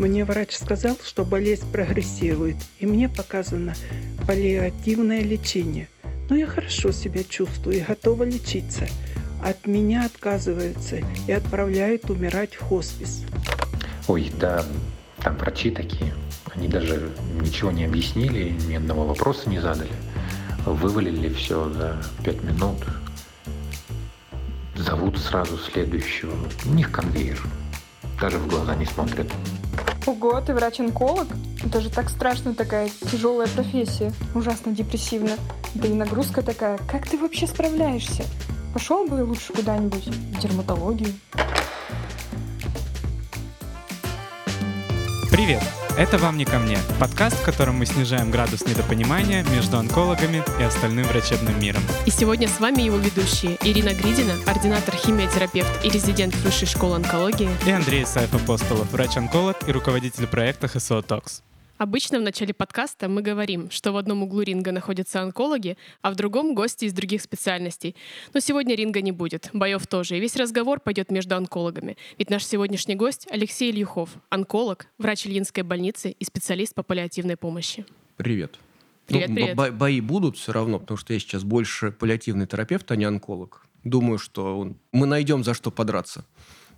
Мне врач сказал, что болезнь прогрессирует, и мне показано паллиативное лечение. Но я хорошо себя чувствую и готова лечиться. От меня отказываются и отправляют умирать в хоспис. Ой, да, там врачи такие. Они даже ничего не объяснили, ни одного вопроса не задали. Вывалили все за пять минут. Зовут сразу следующего. У них конвейер. Даже в глаза не смотрят. Ого, ты врач-онколог? Это же так страшно, такая тяжелая профессия. Ужасно депрессивно. Да и нагрузка такая. Как ты вообще справляешься? Пошел бы лучше куда-нибудь в дерматологию. Привет! Это «Вам не ко мне» — подкаст, в котором мы снижаем градус недопонимания между онкологами и остальным врачебным миром. И сегодня с вами его ведущие Ирина Гридина, ординатор химиотерапевт и резидент Высшей школы онкологии, И Андрей Исаев Апостолов, врач-онколог и руководитель проекта ХСО «Токс». Обычно в начале подкаста мы говорим, что в одном углу ринга находятся онкологи, а в другом — гости из других специальностей. Но сегодня ринга не будет, боев тоже, и весь разговор пойдет между онкологами. Ведь наш сегодняшний гость — Алексей Ильюхов, онколог, врач Ильинской больницы и специалист по паллиативной помощи. Привет. Привет, Ну, привет. бо- бои будут все равно, потому что я сейчас больше паллиативный терапевт, а не онколог. Думаю, что он- мы найдем за что подраться.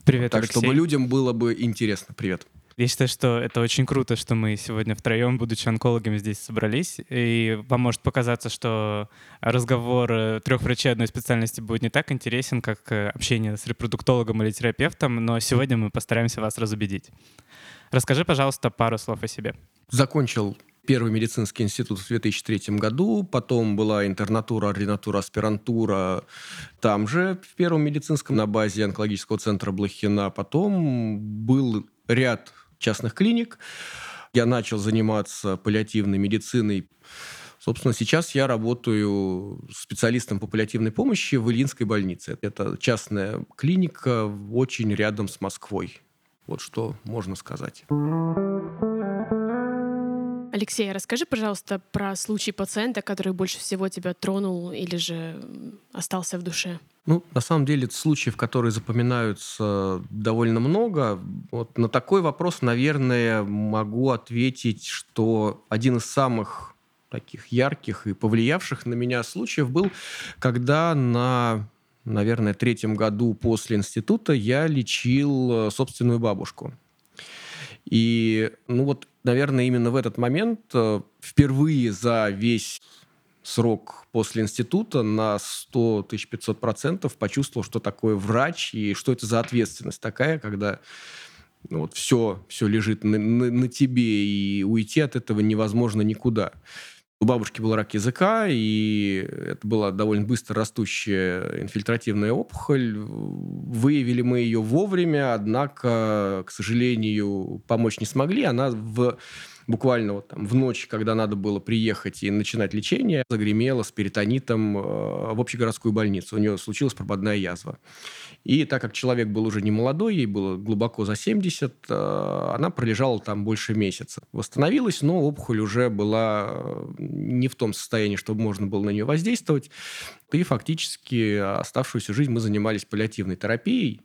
Привет, так, Алексей. чтобы людям было бы интересно. Привет. Я считаю, что это очень круто, что мы сегодня втроем, будучи онкологами, здесь собрались. И вам может показаться, что разговор э, трех врачей одной специальности будет не так интересен, как э, общение с репродуктологом или терапевтом, но сегодня мы постараемся вас разубедить. Расскажи, пожалуйста, пару слов о себе. Закончил Первый медицинский институт в 2003 году, потом была интернатура, ординатура, аспирантура там же, в Первом медицинском, на базе онкологического центра Блохина. Потом был ряд частных клиник. Я начал заниматься паллиативной медициной. Собственно, сейчас я работаю специалистом по паллиативной помощи в Ильинской больнице. Это частная клиника очень рядом с Москвой. Вот что можно сказать. Алексей, а расскажи, пожалуйста, про случай пациента, который больше всего тебя тронул или же остался в душе. Ну, на самом деле, случаев, которые запоминаются довольно много. Вот на такой вопрос, наверное, могу ответить, что один из самых таких ярких и повлиявших на меня случаев был, когда на, наверное, третьем году после института я лечил э, собственную бабушку. И, ну вот, наверное, именно в этот момент э, впервые за весь срок после института на 100 500 процентов почувствовал, что такое врач и что это за ответственность такая, когда ну, вот все, все лежит на, на- на тебе, и уйти от этого невозможно никуда. У бабушки был рак языка, и это была довольно быстро растущая инфильтративная опухоль. Выявили мы ее вовремя, однако, к сожалению, помочь не смогли. Она в буквально вот там в ночь, когда надо было приехать и начинать лечение, загремела с перитонитом э, в общегородскую больницу. У нее случилась прободная язва. И так как человек был уже не молодой, ей было глубоко за 70, э, она пролежала там больше месяца. Восстановилась, но опухоль уже была э, не в том состоянии, чтобы можно было на нее воздействовать. И фактически оставшуюся жизнь мы занимались паллиативной терапией.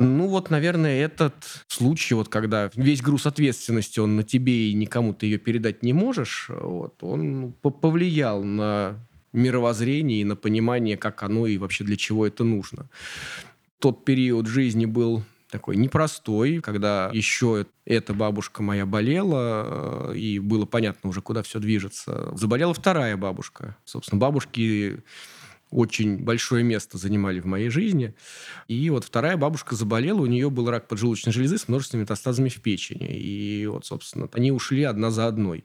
Ну вот, наверное, этот случай, вот когда весь груз ответственности, он на тебе и никому ты ее передать не можешь, вот, он по- повлиял на мировоззрение и на понимание, как оно и вообще для чего это нужно. Тот период жизни был такой непростой, когда еще эта бабушка моя болела, э, и было понятно уже, куда все движется. Заболела вторая бабушка. Собственно, бабушки очень большое место занимали в моей жизни. И вот вторая бабушка заболела, у нее был рак поджелудочной железы с множественными метастазами в печени. И вот, собственно, они ушли одна за одной.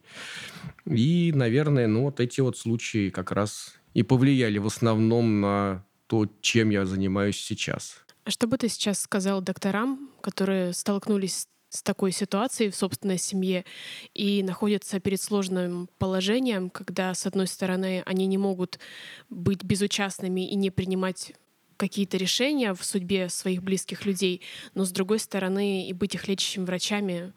И, наверное, ну вот эти вот случаи как раз и повлияли в основном на то, чем я занимаюсь сейчас. А что бы ты сейчас сказал докторам, которые столкнулись с такой ситуацией в собственной семье и находятся перед сложным положением, когда, с одной стороны, они не могут быть безучастными и не принимать какие-то решения в судьбе своих близких людей, но с другой стороны и быть их лечащими врачами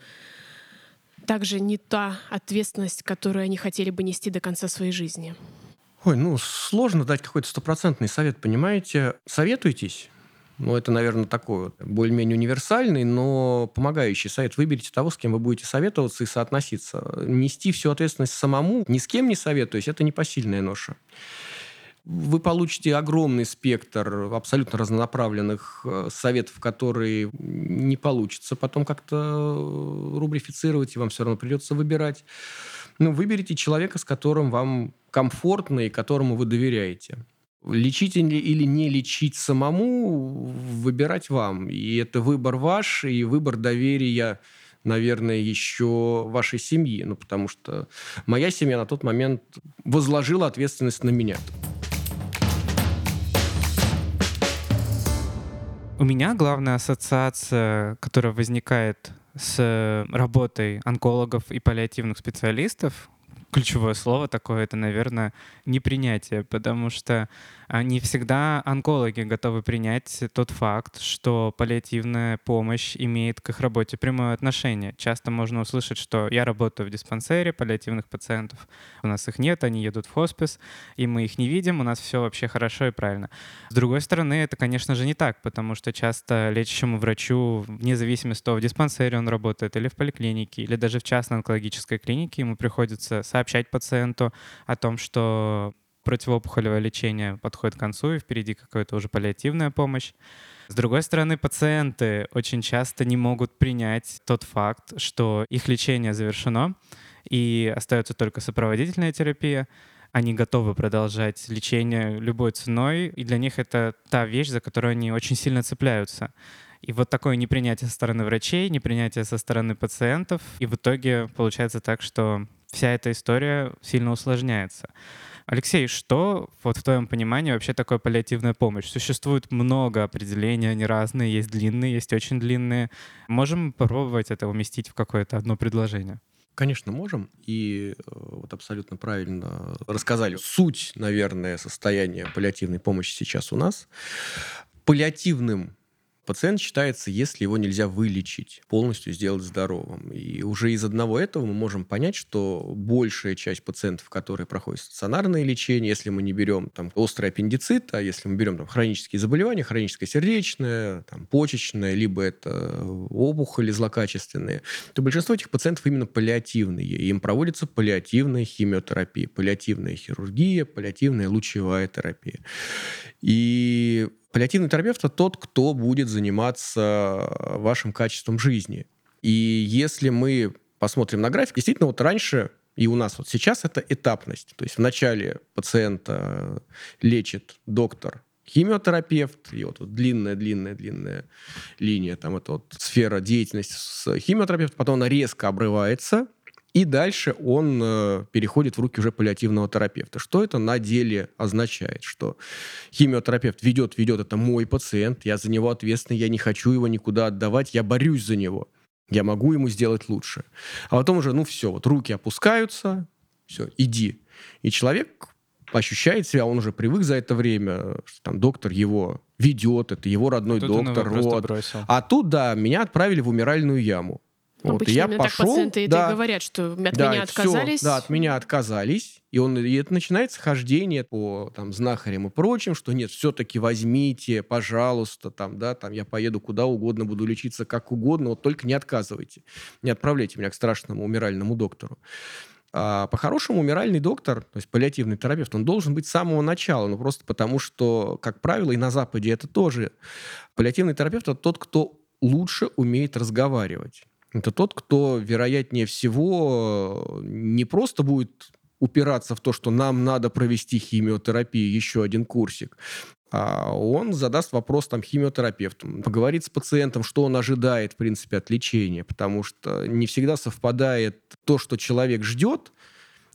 также не та ответственность, которую они хотели бы нести до конца своей жизни. Ой, ну, сложно дать какой-то стопроцентный совет, понимаете? Советуйтесь. Ну, это, наверное, такой более-менее универсальный, но помогающий совет. Выберите того, с кем вы будете советоваться и соотноситься. Нести всю ответственность самому, ни с кем не советуясь, это непосильная ноша вы получите огромный спектр абсолютно разнонаправленных э, советов, которые не получится потом как-то э, рубрифицировать, и вам все равно придется выбирать. Ну, выберите человека, с которым вам комфортно и которому вы доверяете. Лечить или не лечить самому, выбирать вам. И это выбор ваш, и выбор доверия наверное, еще вашей семьи. Ну, потому что моя семья на тот момент возложила ответственность на меня. У меня главная ассоциация, которая возникает с работой онкологов и паллиативных специалистов, ключевое слово такое, это, наверное, непринятие, потому что не всегда онкологи готовы принять тот факт, что паллиативная помощь имеет к их работе прямое отношение. Часто можно услышать, что я работаю в диспансере паллиативных пациентов, у нас их нет, они едут в хоспис, и мы их не видим, у нас все вообще хорошо и правильно. С другой стороны, это, конечно же, не так, потому что часто лечащему врачу, вне зависимости от того, в диспансере он работает или в поликлинике, или даже в частной онкологической клинике, ему приходится сообщать пациенту о том, что противоопухолевое лечение подходит к концу, и впереди какая-то уже паллиативная помощь. С другой стороны, пациенты очень часто не могут принять тот факт, что их лечение завершено, и остается только сопроводительная терапия. Они готовы продолжать лечение любой ценой, и для них это та вещь, за которую они очень сильно цепляются. И вот такое непринятие со стороны врачей, непринятие со стороны пациентов, и в итоге получается так, что вся эта история сильно усложняется. Алексей, что вот в твоем понимании вообще такое паллиативная помощь? Существует много определений, они разные, есть длинные, есть очень длинные. Можем попробовать это уместить в какое-то одно предложение? Конечно, можем. И э, вот абсолютно правильно рассказали суть, наверное, состояния паллиативной помощи сейчас у нас. Паллиативным Пациент считается, если его нельзя вылечить, полностью сделать здоровым. И уже из одного этого мы можем понять, что большая часть пациентов, которые проходят стационарное лечение, если мы не берем там острый аппендицит, а если мы берем там хронические заболевания, хроническое сердечное, там, почечное, либо это опухоли злокачественные, то большинство этих пациентов именно паллиативные. Им проводится паллиативная химиотерапия, паллиативная хирургия, паллиативная лучевая терапия. И Паллиативный терапевт – это тот, кто будет заниматься вашим качеством жизни. И если мы посмотрим на график, действительно, вот раньше и у нас вот сейчас это этапность. То есть вначале пациента лечит доктор химиотерапевт, и вот, вот длинная-длинная-длинная линия, там это вот сфера деятельности с химиотерапевтом, потом она резко обрывается, и дальше он э, переходит в руки уже паллиативного терапевта. Что это на деле означает? Что химиотерапевт ведет, ведет, это мой пациент, я за него ответственный, я не хочу его никуда отдавать, я борюсь за него. Я могу ему сделать лучше. А потом уже, ну все, вот руки опускаются, все, иди. И человек ощущает себя, он уже привык за это время, что там доктор его ведет, это его родной а доктор. Вот. А тут, да, меня отправили в умиральную яму. Вот, Обычно я пошел, так пациенты да, это говорят, что от да, меня отказались. Все, да, от меня отказались. И, он, и это начинается хождение по там, знахарям и прочим, что нет, все-таки возьмите, пожалуйста, там, да, там, я поеду куда угодно, буду лечиться как угодно, вот только не отказывайте. Не отправляйте меня к страшному умиральному доктору. А по-хорошему умиральный доктор, то есть паллиативный терапевт, он должен быть с самого начала, ну просто потому что, как правило, и на Западе это тоже. Паллиативный терапевт – это тот, кто лучше умеет разговаривать. Это тот, кто, вероятнее всего, не просто будет упираться в то, что нам надо провести химиотерапию, еще один курсик, а он задаст вопрос там химиотерапевту, поговорит с пациентом, что он ожидает, в принципе, от лечения, потому что не всегда совпадает то, что человек ждет,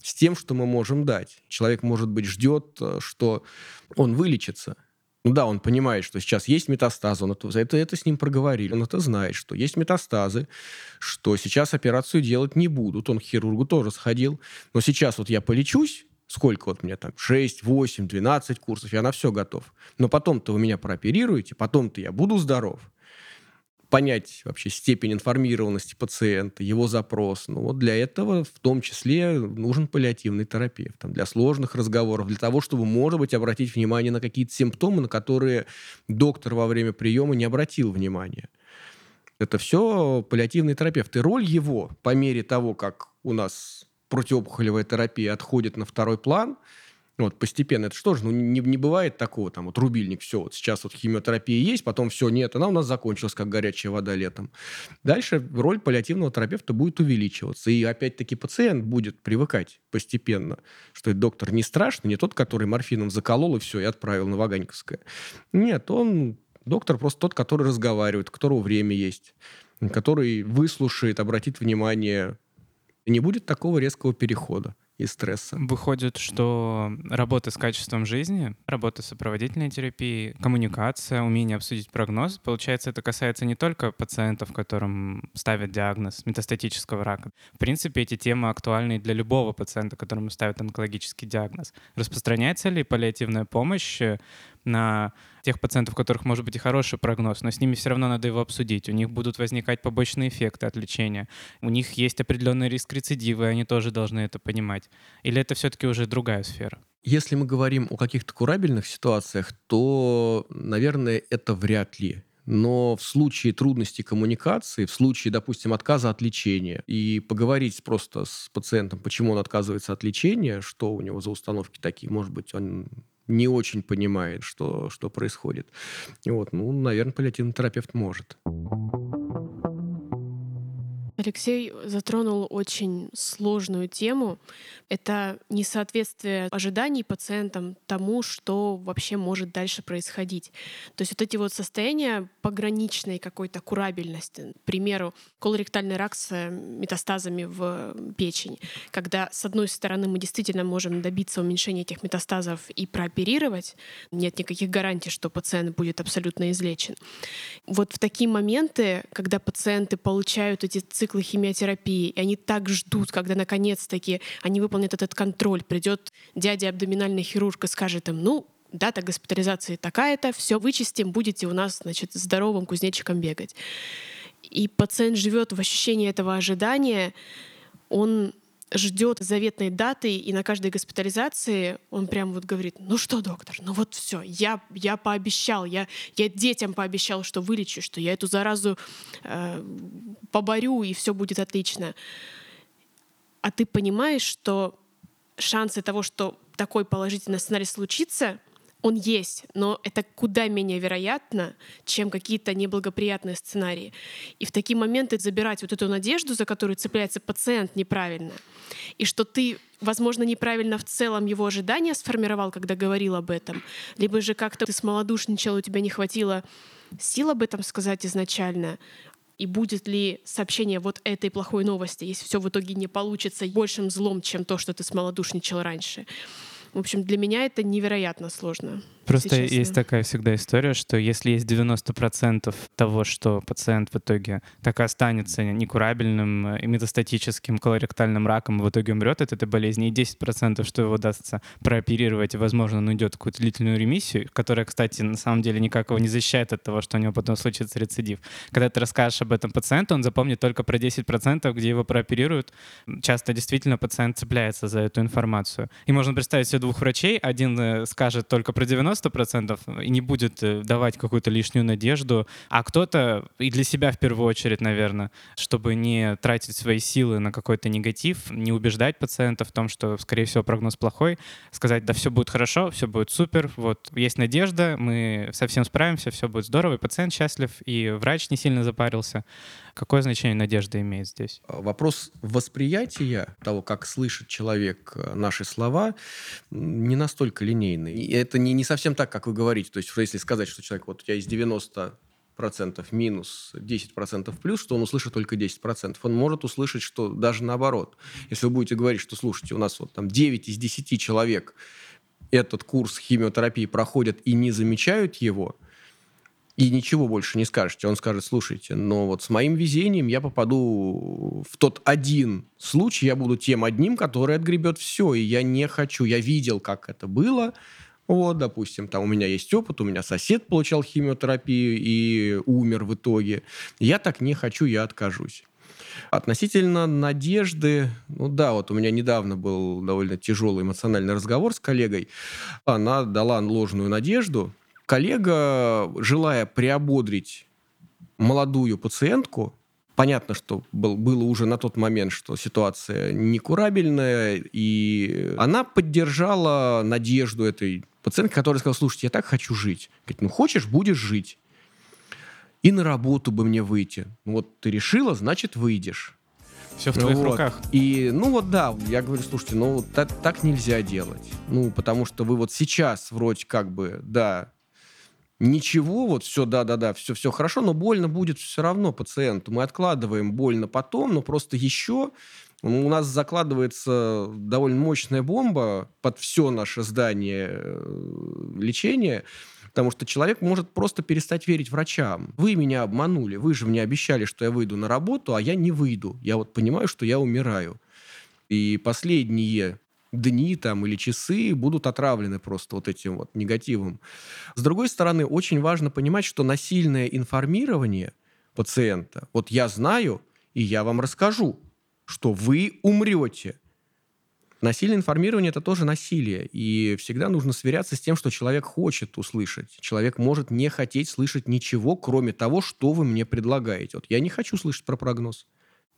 с тем, что мы можем дать. Человек, может быть, ждет, э, что он вылечится, ну да, он понимает, что сейчас есть метастазы, он это, это, это с ним проговорили, он это знает, что есть метастазы, что сейчас операцию делать не будут. Он к хирургу тоже сходил. Но сейчас вот я полечусь, сколько вот мне там, 6, 8, 12 курсов, я на все готов. Но потом-то вы меня прооперируете, потом-то я буду здоров. Понять вообще степень информированности пациента, его запрос. Ну вот для этого в том числе нужен паллиативный терапевт. Там, для сложных разговоров, для того, чтобы, может быть, обратить внимание на какие-то симптомы, на которые доктор во время приема не обратил внимания. Это все паллиативный терапевт. И роль его, по мере того, как у нас противоопухолевая терапия отходит на второй план – вот, постепенно. Это что же, ну, не, не бывает такого, там, вот, рубильник, все, вот сейчас вот химиотерапия есть, потом все, нет, она у нас закончилась, как горячая вода летом. Дальше роль паллиативного терапевта будет увеличиваться. И опять-таки пациент будет привыкать постепенно, что доктор не страшный, не тот, который морфином заколол и все, и отправил на Ваганьковское. Нет, он доктор просто тот, который разговаривает, у которого время есть, который выслушает, обратит внимание. Не будет такого резкого перехода и стресса. Выходит, что работа с качеством жизни, работа с сопроводительной терапией, коммуникация, умение обсудить прогноз, получается, это касается не только пациентов, которым ставят диагноз метастатического рака. В принципе, эти темы актуальны для любого пациента, которому ставят онкологический диагноз. Распространяется ли паллиативная помощь на тех пациентов, у которых может быть и хороший прогноз, но с ними все равно надо его обсудить. У них будут возникать побочные эффекты от лечения. У них есть определенный риск рецидива, и они тоже должны это понимать. Или это все-таки уже другая сфера? Если мы говорим о каких-то курабельных ситуациях, то, наверное, это вряд ли. Но в случае трудности коммуникации, в случае, допустим, отказа от лечения, и поговорить просто с пациентом, почему он отказывается от лечения, что у него за установки такие, может быть, он не очень понимает, что, что происходит. И вот, ну, наверное, паллиативный терапевт может. Алексей затронул очень сложную тему. Это несоответствие ожиданий пациентам тому, что вообще может дальше происходить. То есть вот эти вот состояния пограничной какой-то курабельности, к примеру, колоректальный рак с метастазами в печень, когда, с одной стороны, мы действительно можем добиться уменьшения этих метастазов и прооперировать, нет никаких гарантий, что пациент будет абсолютно излечен. Вот в такие моменты, когда пациенты получают эти циклы циклы химиотерапии, и они так ждут, когда наконец-таки они выполнят этот контроль, придет дядя абдоминальный хирург и скажет им, ну, дата госпитализации такая-то, все вычистим, будете у нас, значит, здоровым кузнечиком бегать. И пациент живет в ощущении этого ожидания, он ждет заветной даты, и на каждой госпитализации он прям вот говорит, ну что, доктор, ну вот все, я, я пообещал, я, я детям пообещал, что вылечу, что я эту заразу э, поборю, и все будет отлично. А ты понимаешь, что шансы того, что такой положительный сценарий случится, он есть, но это куда менее вероятно, чем какие-то неблагоприятные сценарии. И в такие моменты забирать вот эту надежду, за которую цепляется пациент неправильно, и что ты, возможно, неправильно в целом его ожидания сформировал, когда говорил об этом, либо же как-то ты смолодушничал, у тебя не хватило сил об этом сказать изначально, и будет ли сообщение вот этой плохой новости, если все в итоге не получится большим злом, чем то, что ты смолодушничал раньше. В общем, для меня это невероятно сложно. Просто есть такая всегда история, что если есть 90% того, что пациент в итоге так и останется некурабельным и метастатическим колоректальным раком, в итоге умрет от этой болезни, и 10%, что его удастся прооперировать, и, возможно, он уйдет в какую-то длительную ремиссию, которая, кстати, на самом деле никак его не защищает от того, что у него потом случится рецидив. Когда ты расскажешь об этом пациенту, он запомнит только про 10%, где его прооперируют. Часто действительно пациент цепляется за эту информацию. И можно представить себе двух врачей. Один э, скажет только про 90%, 90% и не будет э, давать какую-то лишнюю надежду, а кто-то и для себя в первую очередь, наверное, чтобы не тратить свои силы на какой-то негатив, не убеждать пациента в том, что, скорее всего, прогноз плохой, сказать, да, все будет хорошо, все будет супер, вот, есть надежда, мы совсем справимся, все будет здорово, и пациент счастлив, и врач не сильно запарился. Какое значение надежда имеет здесь? А, вопрос восприятия того, как слышит человек э, наши слова, не настолько линейный. И это не, не совсем так, как вы говорите. То есть, если сказать, что человек, вот у тебя есть 90 процентов минус 10 процентов плюс, что он услышит только 10 процентов. Он может услышать, что даже наоборот. Если вы будете говорить, что, слушайте, у нас вот там 9 из 10 человек этот курс химиотерапии проходят и не замечают его – и ничего больше не скажете. Он скажет, слушайте, но вот с моим везением я попаду в тот один случай, я буду тем одним, который отгребет все, и я не хочу. Я видел, как это было, Вот, допустим, там у меня есть опыт, у меня сосед получал химиотерапию и умер в итоге. Я так не хочу, я откажусь. Относительно надежды, ну да, вот у меня недавно был довольно тяжелый эмоциональный разговор с коллегой. Она дала ложную надежду. Коллега, желая приободрить молодую пациентку, понятно, что был, было уже на тот момент, что ситуация некурабельная, и она поддержала надежду этой пациентки, которая сказала, слушайте, я так хочу жить. Говорит, ну хочешь, будешь жить. И на работу бы мне выйти. Ну вот ты решила, значит, выйдешь. Все в твоих Вот. руках. И, ну вот да, я говорю, слушайте, ну вот так, так нельзя делать. Ну, потому что вы вот сейчас вроде как бы, да, ничего, вот все, да-да-да, все, все хорошо, но больно будет все равно пациенту. Мы откладываем больно потом, но просто еще у нас закладывается довольно мощная бомба под все наше здание э, лечения, потому что человек может просто перестать верить врачам. Вы меня обманули, вы же мне обещали, что я выйду на работу, а я не выйду. Я вот понимаю, что я умираю. И последние дни там или часы будут отравлены просто вот этим вот негативом. С другой стороны, очень важно понимать, что насильное информирование пациента, вот я знаю, и я вам расскажу, что вы умрете. Насильное информирование – это тоже насилие. И всегда нужно сверяться с тем, что человек хочет услышать. Человек может не хотеть слышать ничего, кроме того, что вы мне предлагаете. Вот я не хочу слышать про прогноз.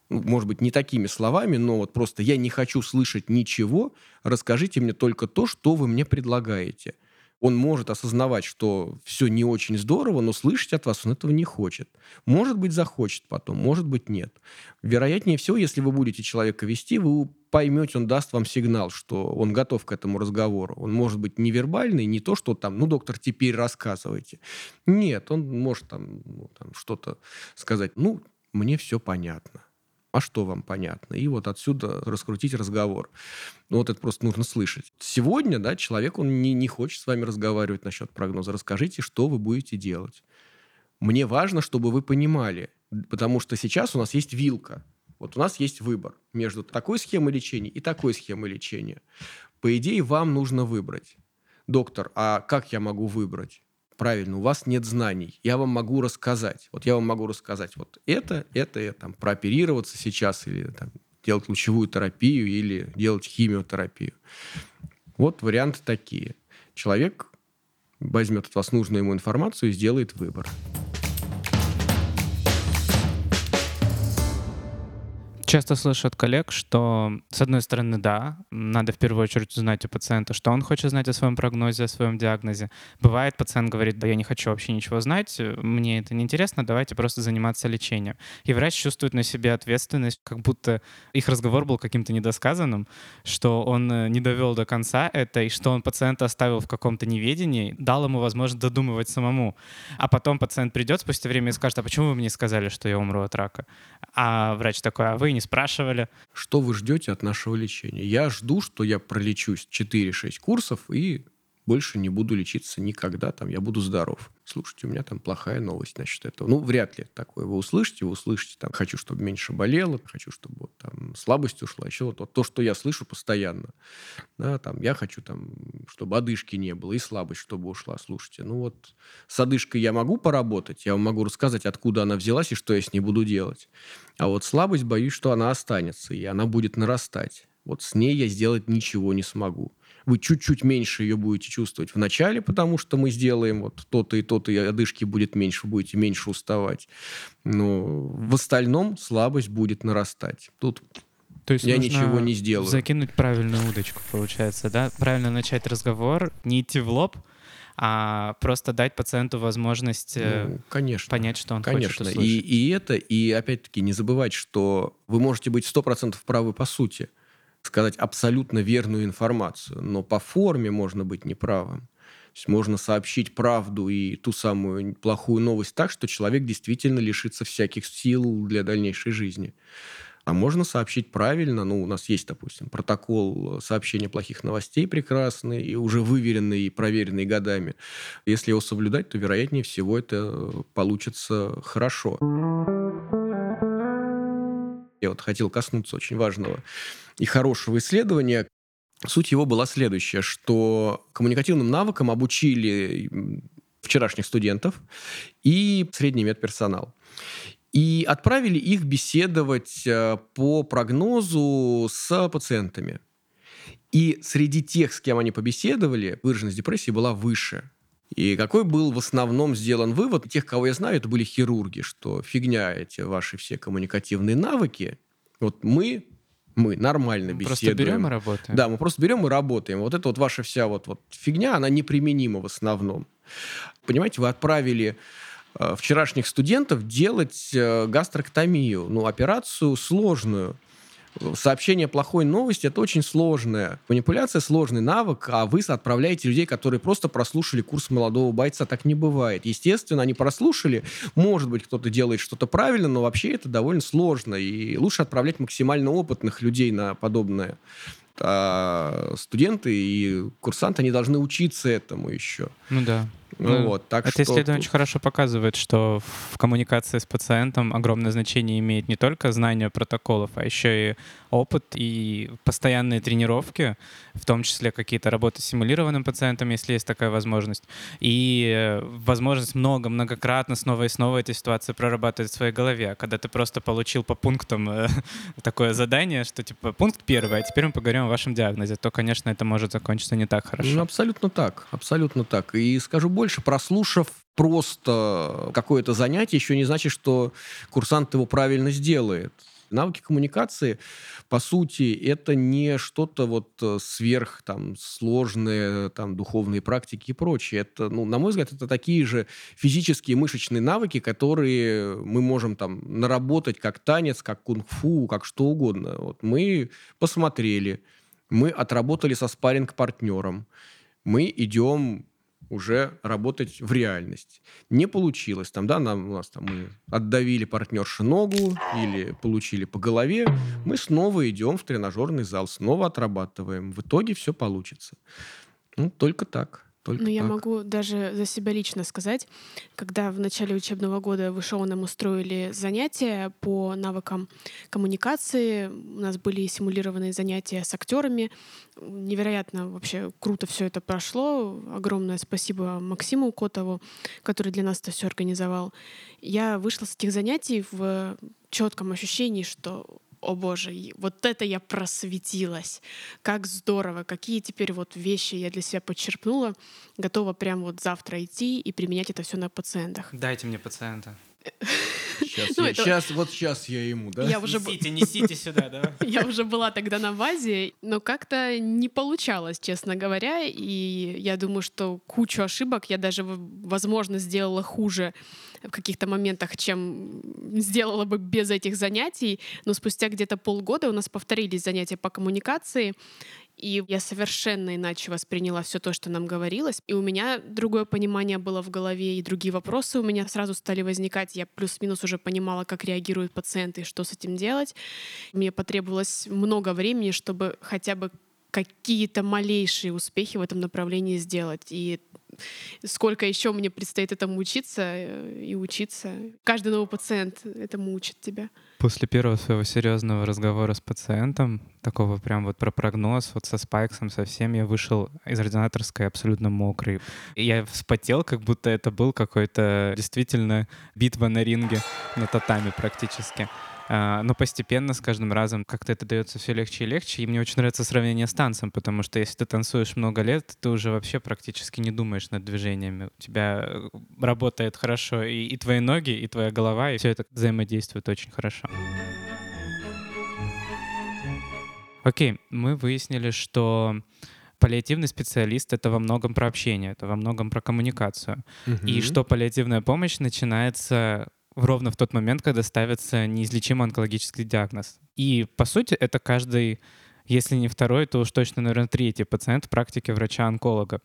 Ну, может быть, не такими словами, но вот просто я не хочу слышать ничего, расскажите мне только то, что вы мне предлагаете. Он может осознавать, что все не очень здорово, но слышать от вас он этого не хочет. Может быть, захочет потом, может быть, нет. Вероятнее всего, если вы будете человека вести, вы поймете, он даст вам сигнал, что он готов к этому разговору. Он может быть невербальный, не то, что там, ну, доктор, теперь рассказывайте. Нет, он может там, ну, там что-то сказать, ну, мне все понятно а что вам понятно? И вот отсюда раскрутить разговор. Ну, вот это просто нужно слышать. Сегодня, да, человек, он не, не хочет с вами разговаривать насчет прогноза. Расскажите, что вы будете делать. Мне важно, чтобы вы понимали, потому что сейчас у нас есть вилка. Вот у нас есть выбор между такой схемой лечения и такой схемой лечения. По идее, вам нужно выбрать. Доктор, а как я могу выбрать? Правильно, у вас нет знаний. Я вам могу рассказать. Вот я вам могу рассказать вот это, это, это, там, прооперироваться сейчас или там, делать лучевую терапию или делать химиотерапию. Вот варианты такие. Человек возьмет от вас нужную ему информацию и сделает выбор. Часто слышу от коллег, что, с одной стороны, да, надо в первую очередь узнать у пациента, что он хочет знать о своем прогнозе, о своем диагнозе. Бывает, пациент говорит, да я не хочу вообще ничего знать, мне это не интересно, давайте просто заниматься лечением. И врач чувствует на себе ответственность, как будто их разговор был каким-то недосказанным, что он не довел до конца это, и что он пациента оставил в каком-то неведении, дал ему возможность додумывать самому. А потом пациент придет спустя время и скажет, а почему вы мне сказали, что я умру от рака? А врач такой, а вы не спрашивали. Что вы ждете от нашего лечения? Я жду, что я пролечусь 4-6 курсов и больше не буду лечиться никогда, там, я буду здоров. Слушайте, у меня там плохая новость насчет этого. Ну, вряд ли такое вы услышите. Вы услышите, там, хочу, чтобы меньше болело, хочу, чтобы вот, там, слабость ушла. Еще вот, вот то, что я слышу постоянно. Да, там, я хочу, там, чтобы одышки не было и слабость, чтобы ушла. Слушайте, ну вот с одышкой я могу поработать, я вам могу рассказать, откуда она взялась и что я с ней буду делать. А вот слабость, боюсь, что она останется, и она будет нарастать. Вот с ней я сделать ничего не смогу вы чуть-чуть меньше ее будете чувствовать в начале, потому что мы сделаем вот то-то и то-то, и одышки будет меньше, вы будете меньше уставать. Но в остальном слабость будет нарастать. Тут то есть я ничего не сделаю. Закинуть правильную удочку, получается, да? Правильно начать разговор, не идти в лоб, а просто дать пациенту возможность э, ну, конечно, понять, что он конечно. хочет услышать. И, и это, и опять-таки не забывать, что вы можете быть 100% правы по сути сказать абсолютно верную информацию, но по форме можно быть неправым. То есть можно сообщить правду и ту самую плохую новость так, что человек действительно лишится всяких сил для дальнейшей жизни. А можно сообщить правильно, ну, у нас есть, допустим, протокол сообщения плохих новостей прекрасный, и уже выверенный и проверенный годами. Если его соблюдать, то, вероятнее всего, это получится хорошо. Я вот хотел коснуться очень важного и хорошего исследования. Суть его была следующая, что коммуникативным навыкам обучили вчерашних студентов и средний медперсонал. И отправили их беседовать э, по прогнозу с пациентами. И среди тех, с кем они побеседовали, выраженность депрессии была выше. И какой был в основном сделан вывод? Тех, кого я знаю, это были хирурги, что фигня эти ваши все коммуникативные навыки. Вот мы мы нормально беседуем. Просто берем и работаем. Да, мы просто берем и работаем. Вот эта вот ваша вся вот, вот фигня, она неприменима в основном. Понимаете, вы отправили э, вчерашних студентов делать э, гастроктомию, ну, операцию сложную сообщение плохой новости это очень сложная манипуляция, сложный навык, а вы отправляете людей, которые просто прослушали курс молодого бойца. Так не бывает. Естественно, они прослушали, может быть, кто-то делает что-то правильно, но вообще это довольно сложно. И лучше отправлять максимально опытных людей на подобное. А студенты и курсанты, они должны учиться этому еще. Ну да. Ну, вот, так это что... исследование очень хорошо показывает, что в коммуникации с пациентом огромное значение имеет не только знание протоколов, а еще и опыт и постоянные тренировки, в том числе какие-то работы с симулированным пациентом, если есть такая возможность, и э, возможность много, многократно, снова и снова эти ситуации прорабатывать в своей голове. А когда ты просто получил по пунктам э, такое задание, что типа пункт первый, а теперь мы поговорим о вашем диагнозе, то, конечно, это может закончиться не так хорошо. Ну, абсолютно так, абсолютно так. И скажу больше, прослушав просто какое-то занятие, еще не значит, что курсант его правильно сделает. Навыки коммуникации, по сути, это не что-то вот э, сверх там сложные там духовные практики и прочее. Это, ну, на мой взгляд, это такие же физические мышечные навыки, которые мы можем там наработать как танец, как кунг-фу, как что угодно. Вот мы посмотрели, мы отработали со спарринг-партнером, мы идем уже работать в реальность. Не получилось. Там, да, нам, у нас там мы отдавили партнерши ногу или получили по голове. Мы снова идем в тренажерный зал, снова отрабатываем. В итоге все получится. Ну, только так. Только ну, я так. могу даже за себя лично сказать, когда в начале учебного года в ШОУ нам устроили занятия по навыкам коммуникации, у нас были симулированные занятия с актерами, невероятно вообще круто все это прошло. Огромное спасибо Максиму Котову, который для нас это все организовал. Я вышла с этих занятий в четком ощущении, что о боже, вот это я просветилась. Как здорово, какие теперь вот вещи я для себя подчерпнула. Готова прям вот завтра идти и применять это все на пациентах. Дайте мне пациента. Сейчас, ну, я, это... сейчас, вот сейчас я ему, да? Я уже... Несите, несите сюда, да? Я уже была тогда на базе, но как-то не получалось, честно говоря, и я думаю, что кучу ошибок я даже, возможно, сделала хуже в каких-то моментах, чем сделала бы без этих занятий. Но спустя где-то полгода у нас повторились занятия по коммуникации, и я совершенно иначе восприняла все то, что нам говорилось. И у меня другое понимание было в голове, и другие вопросы у меня сразу стали возникать. Я плюс-минус уже понимала, как реагируют пациенты что с этим делать. Мне потребовалось много времени, чтобы хотя бы какие-то малейшие успехи в этом направлении сделать. И сколько еще мне предстоит этому учиться э, и учиться. Каждый новый пациент этому учит тебя. После первого своего серьезного разговора с пациентом, такого прям вот про прогноз, вот со спайксом, со всем, я вышел из ординаторской абсолютно мокрый. И я вспотел, как будто это был какой-то действительно битва на ринге, на татами практически. А, но постепенно, с каждым разом, как-то это дается все легче и легче. И мне очень нравится сравнение с танцем, потому что если ты танцуешь много лет, ты уже вообще практически не думаешь над движениями. У тебя э, работает хорошо и, и твои ноги, и твоя голова, и все это взаимодействует очень хорошо. Окей, мы выяснили, что паллиативный специалист — это во многом про общение, это во многом про коммуникацию. Угу. И что паллиативная помощь начинается ровно в тот момент, когда ставится неизлечимый онкологический диагноз. И, по сути, это каждый, если не второй, то уж точно, наверное, третий пациент в практике врача-онколога.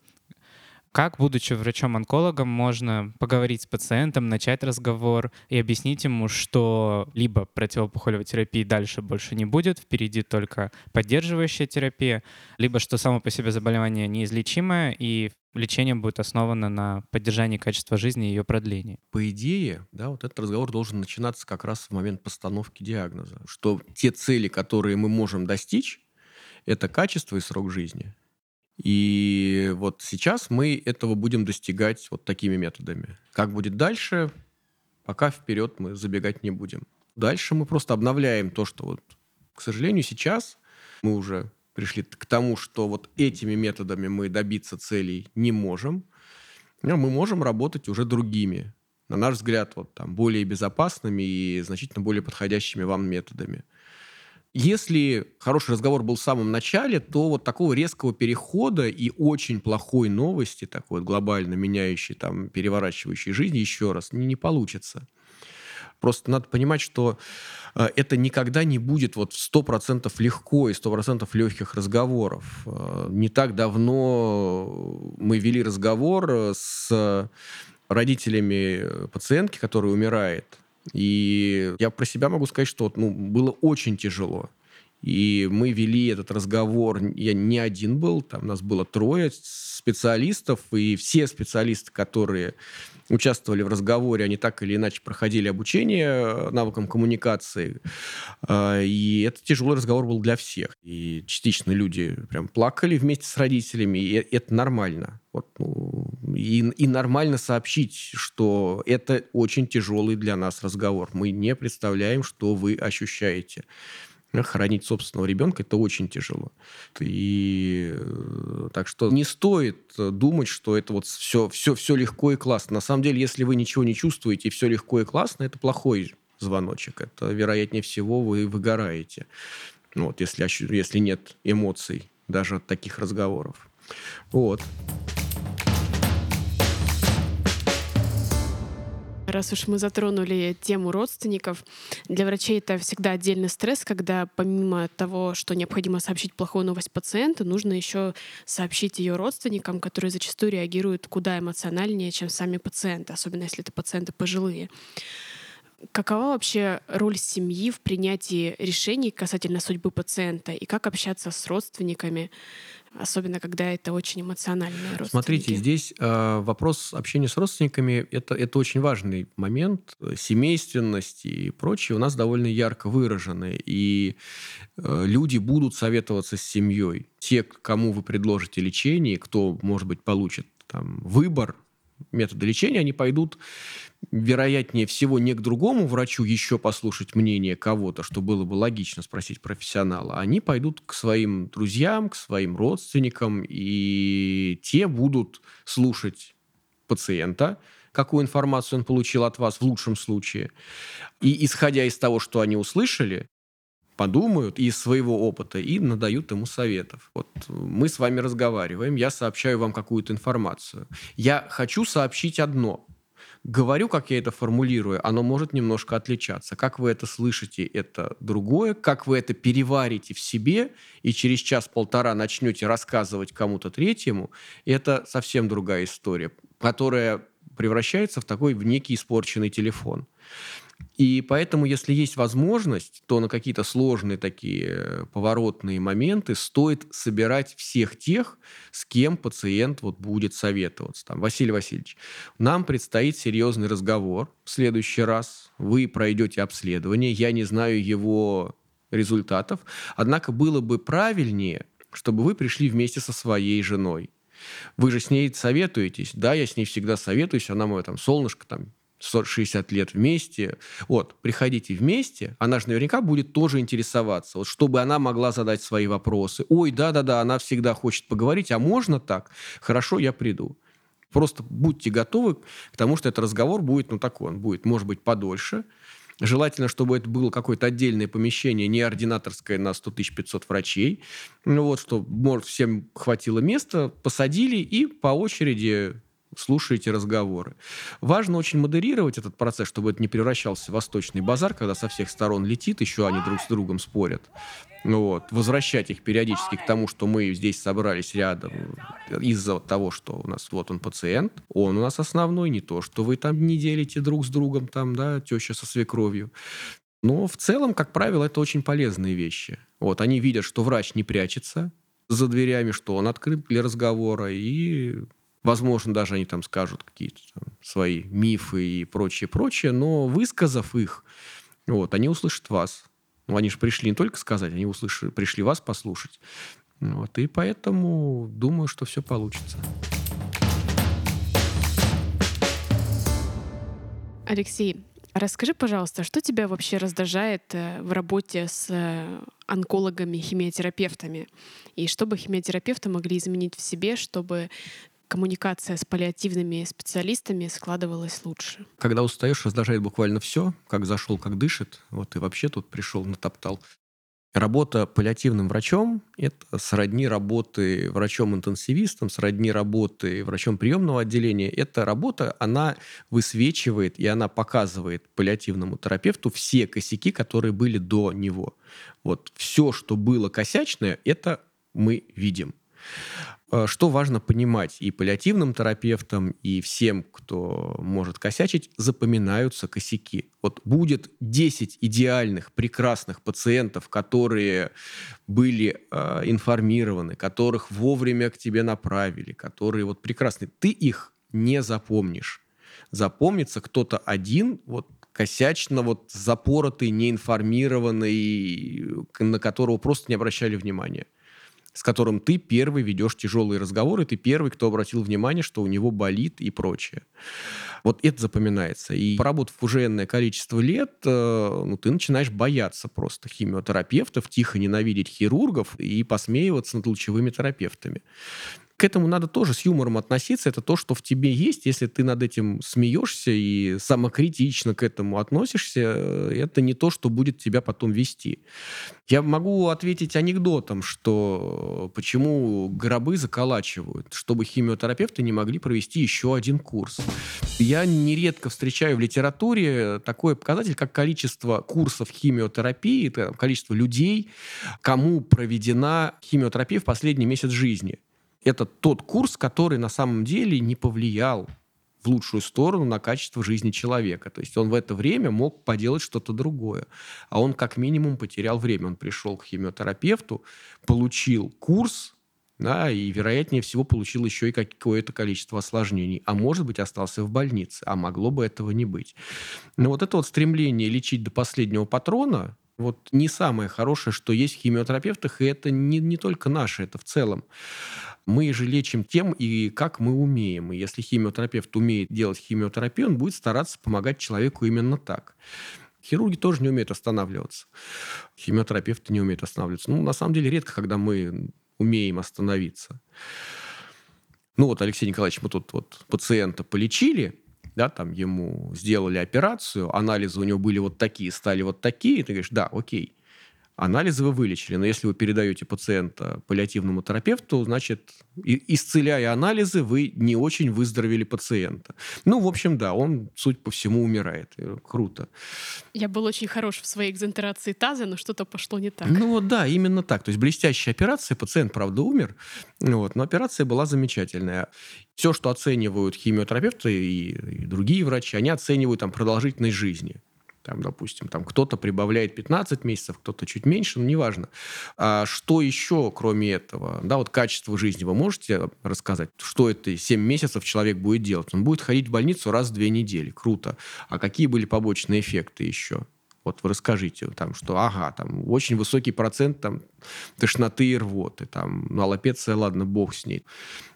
Как, будучи врачом-онкологом, можно поговорить с пациентом, начать разговор и объяснить ему, что либо противоопухолевой терапии дальше больше не будет, впереди только поддерживающая терапия, либо что само по себе заболевание неизлечимое, и лечение будет основано на поддержании качества жизни и ее продлении. По идее, да, вот этот разговор должен начинаться как раз в момент постановки диагноза, что те цели, которые мы можем достичь, это качество и срок жизни. И вот сейчас мы этого будем достигать вот такими методами. Как будет дальше, пока вперед мы забегать не будем. Дальше мы просто обновляем то, что вот, к сожалению, сейчас мы уже пришли к тому, что вот этими методами мы добиться целей не можем, но мы можем работать уже другими, на наш взгляд, вот там более безопасными и значительно более подходящими вам методами. Если хороший разговор был в самом начале, то вот такого резкого перехода и очень плохой новости, такой вот глобально меняющей, там, переворачивающей жизнь еще раз не, не получится. Просто надо понимать, что э, это никогда не будет вот в 100% легко и 100% легких разговоров. Э, не так давно мы вели разговор с родителями пациентки, которая умирает. И я про себя могу сказать, что ну, было очень тяжело. И мы вели этот разговор, я не один был, там нас было трое специалистов, и все специалисты, которые участвовали в разговоре, они так или иначе проходили обучение навыкам коммуникации. А, и это тяжелый разговор был для всех. И частично люди прям плакали вместе с родителями, и это нормально. Вот, ну, и, и нормально сообщить, что это очень тяжелый для нас разговор. Мы не представляем, что вы ощущаете. Хоронить собственного ребенка это очень тяжело. И э, так что не стоит думать, что это вот все, все, все легко и классно. На самом деле, если вы ничего не чувствуете и все легко и классно, это плохой звоночек. Это, вероятнее всего, вы выгораете. Вот, если, если нет эмоций даже от таких разговоров. Вот. Раз уж мы затронули тему родственников, для врачей это всегда отдельный стресс, когда помимо того, что необходимо сообщить плохую новость пациенту, нужно еще сообщить ее родственникам, которые зачастую реагируют куда эмоциональнее, чем сами пациенты, особенно если это пациенты пожилые. Какова вообще роль семьи в принятии решений касательно судьбы пациента и как общаться с родственниками, особенно когда это очень эмоциональные родственники? Смотрите, здесь э, вопрос общения с родственниками это, это очень важный момент. Семейственность и прочее у нас довольно ярко выражены. И э, люди будут советоваться с семьей. Те, кому вы предложите лечение, кто, может быть, получит там, выбор метода лечения, они пойдут, вероятнее всего, не к другому врачу еще послушать мнение кого-то, что было бы логично спросить профессионала. Они пойдут к своим друзьям, к своим родственникам, и те будут слушать пациента, какую информацию он получил от вас в лучшем случае. И исходя из того, что они услышали, подумают из своего опыта и надают ему советов. Вот мы с вами разговариваем, я сообщаю вам какую-то информацию. Я хочу сообщить одно. Говорю, как я это формулирую, оно может немножко отличаться. Как вы это слышите, это другое. Как вы это переварите в себе и через час-полтора начнете рассказывать кому-то третьему, это совсем другая история, которая превращается в такой в некий испорченный телефон. И поэтому, если есть возможность, то на какие-то сложные такие э, поворотные моменты стоит собирать всех тех, с кем пациент вот будет советоваться. Там, Василий Васильевич, нам предстоит серьезный разговор в следующий раз. Вы пройдете обследование, я не знаю его результатов, однако было бы правильнее, чтобы вы пришли вместе со своей женой. Вы же с ней советуетесь. Да, я с ней всегда советуюсь, она мое там солнышко, там 60 лет вместе. Вот, приходите вместе, она же наверняка будет тоже интересоваться, вот, чтобы она могла задать свои вопросы. Ой, да-да-да, она всегда хочет поговорить, а можно так? Хорошо, я приду. Просто будьте готовы к тому, что этот разговор будет, ну, такой, он будет, может быть, подольше. Желательно, чтобы это было какое-то отдельное помещение, не ординаторское на 100 500 врачей. Ну вот, чтобы, может, всем хватило места, посадили и по очереди слушаете разговоры. Важно очень модерировать этот процесс, чтобы это не превращался в восточный базар, когда со всех сторон летит, еще они друг с другом спорят. Вот. Возвращать их периодически к тому, что мы здесь собрались рядом из-за того, что у нас вот он пациент, он у нас основной, не то, что вы там не делите друг с другом, там, да, теща со свекровью. Но в целом, как правило, это очень полезные вещи. Вот, они видят, что врач не прячется за дверями, что он открыт для разговора, и Возможно, даже они там скажут какие-то свои мифы и прочее, прочее, но высказав их, вот, они услышат вас. Ну, они же пришли не только сказать, они услышали, пришли вас послушать. Вот, и поэтому думаю, что все получится. Алексей, расскажи, пожалуйста, что тебя вообще раздражает э, в работе с э, онкологами, химиотерапевтами? И что бы химиотерапевты могли изменить в себе, чтобы коммуникация с паллиативными специалистами складывалась лучше? Когда устаешь, раздражает буквально все, как зашел, как дышит. Вот и вообще тут пришел, натоптал. Работа паллиативным врачом – это сродни работы врачом-интенсивистом, сродни работы врачом приемного отделения. Эта работа, она высвечивает и она показывает паллиативному терапевту все косяки, которые были до него. Вот все, что было косячное, это мы видим. Э, что важно понимать и паллиативным терапевтам, и всем, кто может косячить, запоминаются косяки. Вот будет 10 идеальных, прекрасных пациентов, которые были э, информированы, которых вовремя к тебе направили, которые вот прекрасные. Ты их не запомнишь. Запомнится кто-то один, вот косячно, вот запоротый, неинформированный, на которого просто не обращали внимания с которым ты первый ведешь тяжелые разговоры, ты первый, кто обратил внимание, что у него болит и прочее. Вот это запоминается. И поработав уже энное количество лет, э, ну, ты начинаешь бояться просто химиотерапевтов, тихо ненавидеть хирургов и посмеиваться над лучевыми терапевтами к этому надо тоже с юмором относиться. Это то, что в тебе есть. Если ты над этим смеешься и самокритично к этому относишься, э, это не то, что будет тебя потом вести. Я могу ответить анекдотом, что почему гробы заколачивают, чтобы химиотерапевты не могли провести еще один курс. Я нередко встречаю в литературе такой показатель, как количество курсов химиотерапии, количество людей, кому проведена химиотерапия в последний месяц жизни это тот курс, который на самом деле не повлиял в лучшую сторону на качество жизни человека. То есть он в это время мог поделать что-то другое. А он как минимум потерял время. Он пришел к химиотерапевту, получил курс, да, и, вероятнее всего, получил еще и какое-то количество осложнений. А может быть, остался в больнице. А могло бы этого не быть. Но вот это вот стремление лечить до последнего патрона, вот не самое хорошее, что есть в химиотерапевтах, и это не, не только наше, это в целом. Мы же лечим тем и как мы умеем. И если химиотерапевт умеет делать химиотерапию, он будет стараться помогать человеку именно так. Хирурги тоже не умеют останавливаться. Химиотерапевты не умеют останавливаться. Ну, на самом деле, редко, когда мы умеем остановиться. Ну вот, Алексей Николаевич, мы тут вот пациента полечили, да, там ему сделали операцию, анализы у него были вот такие, стали вот такие, ты говоришь, да, окей. Анализы вы вылечили, но если вы передаете пациента паллиативному терапевту, значит, исцеляя анализы, вы не очень выздоровели пациента. Ну, в общем, да, он, суть по всему, умирает. Круто. Я был очень хорош в своей экзентерации таза, но что-то пошло не так. Ну вот да, именно так. То есть блестящая операция, пациент, правда, умер, вот, но операция была замечательная. Все, что оценивают химиотерапевты и, и другие врачи, они оценивают там продолжительность жизни. Там, допустим, там кто-то прибавляет 15 месяцев, кто-то чуть меньше, но неважно. А что еще, кроме этого? Да, вот качество жизни вы можете рассказать? Что это 7 месяцев человек будет делать? Он будет ходить в больницу раз в две недели. Круто. А какие были побочные эффекты еще? Вот вы расскажите, там, что, ага, там очень высокий процент там, тошноты и рвоты, там, ну, аллопеция, ладно, бог с ней.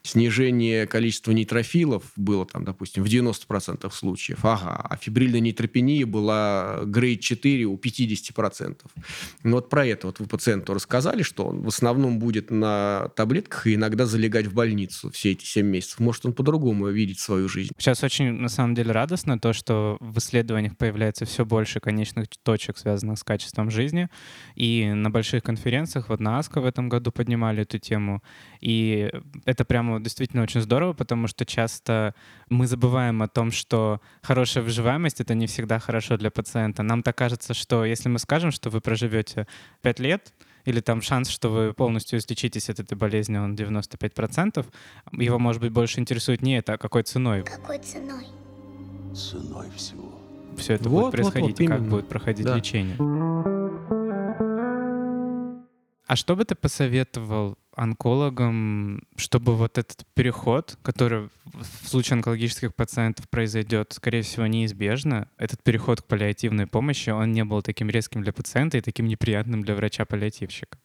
Снижение количества нейтрофилов было, там, допустим, в 90% случаев, ага, а фибрильная нейтропения была грейд 4 у 50%. Ну, вот про это вот вы пациенту рассказали, что он в основном будет на таблетках и иногда залегать в больницу все эти 7 месяцев. Может, он по-другому видит свою жизнь. Сейчас очень, на самом деле, радостно то, что в исследованиях появляется все больше конечных точек, связанных с качеством жизни. И на больших конференциях, вот на АСКО в этом году поднимали эту тему. И это прямо действительно очень здорово, потому что часто мы забываем о том, что хорошая выживаемость — это не всегда хорошо для пациента. Нам так кажется, что если мы скажем, что вы проживете 5 лет, или там шанс, что вы полностью излечитесь от этой болезни, он 95%, его, может быть, больше интересует не это, а какой ценой. Какой ценой? Ценой всего все это вот, будет происходить, вот, вот, как будет проходить да. лечение. А что бы ты посоветовал онкологам, чтобы вот этот переход, который в случае онкологических пациентов произойдет, скорее всего, неизбежно, этот переход к паллиативной помощи, он не был таким резким для пациента и таким неприятным для врача-паллиативщика?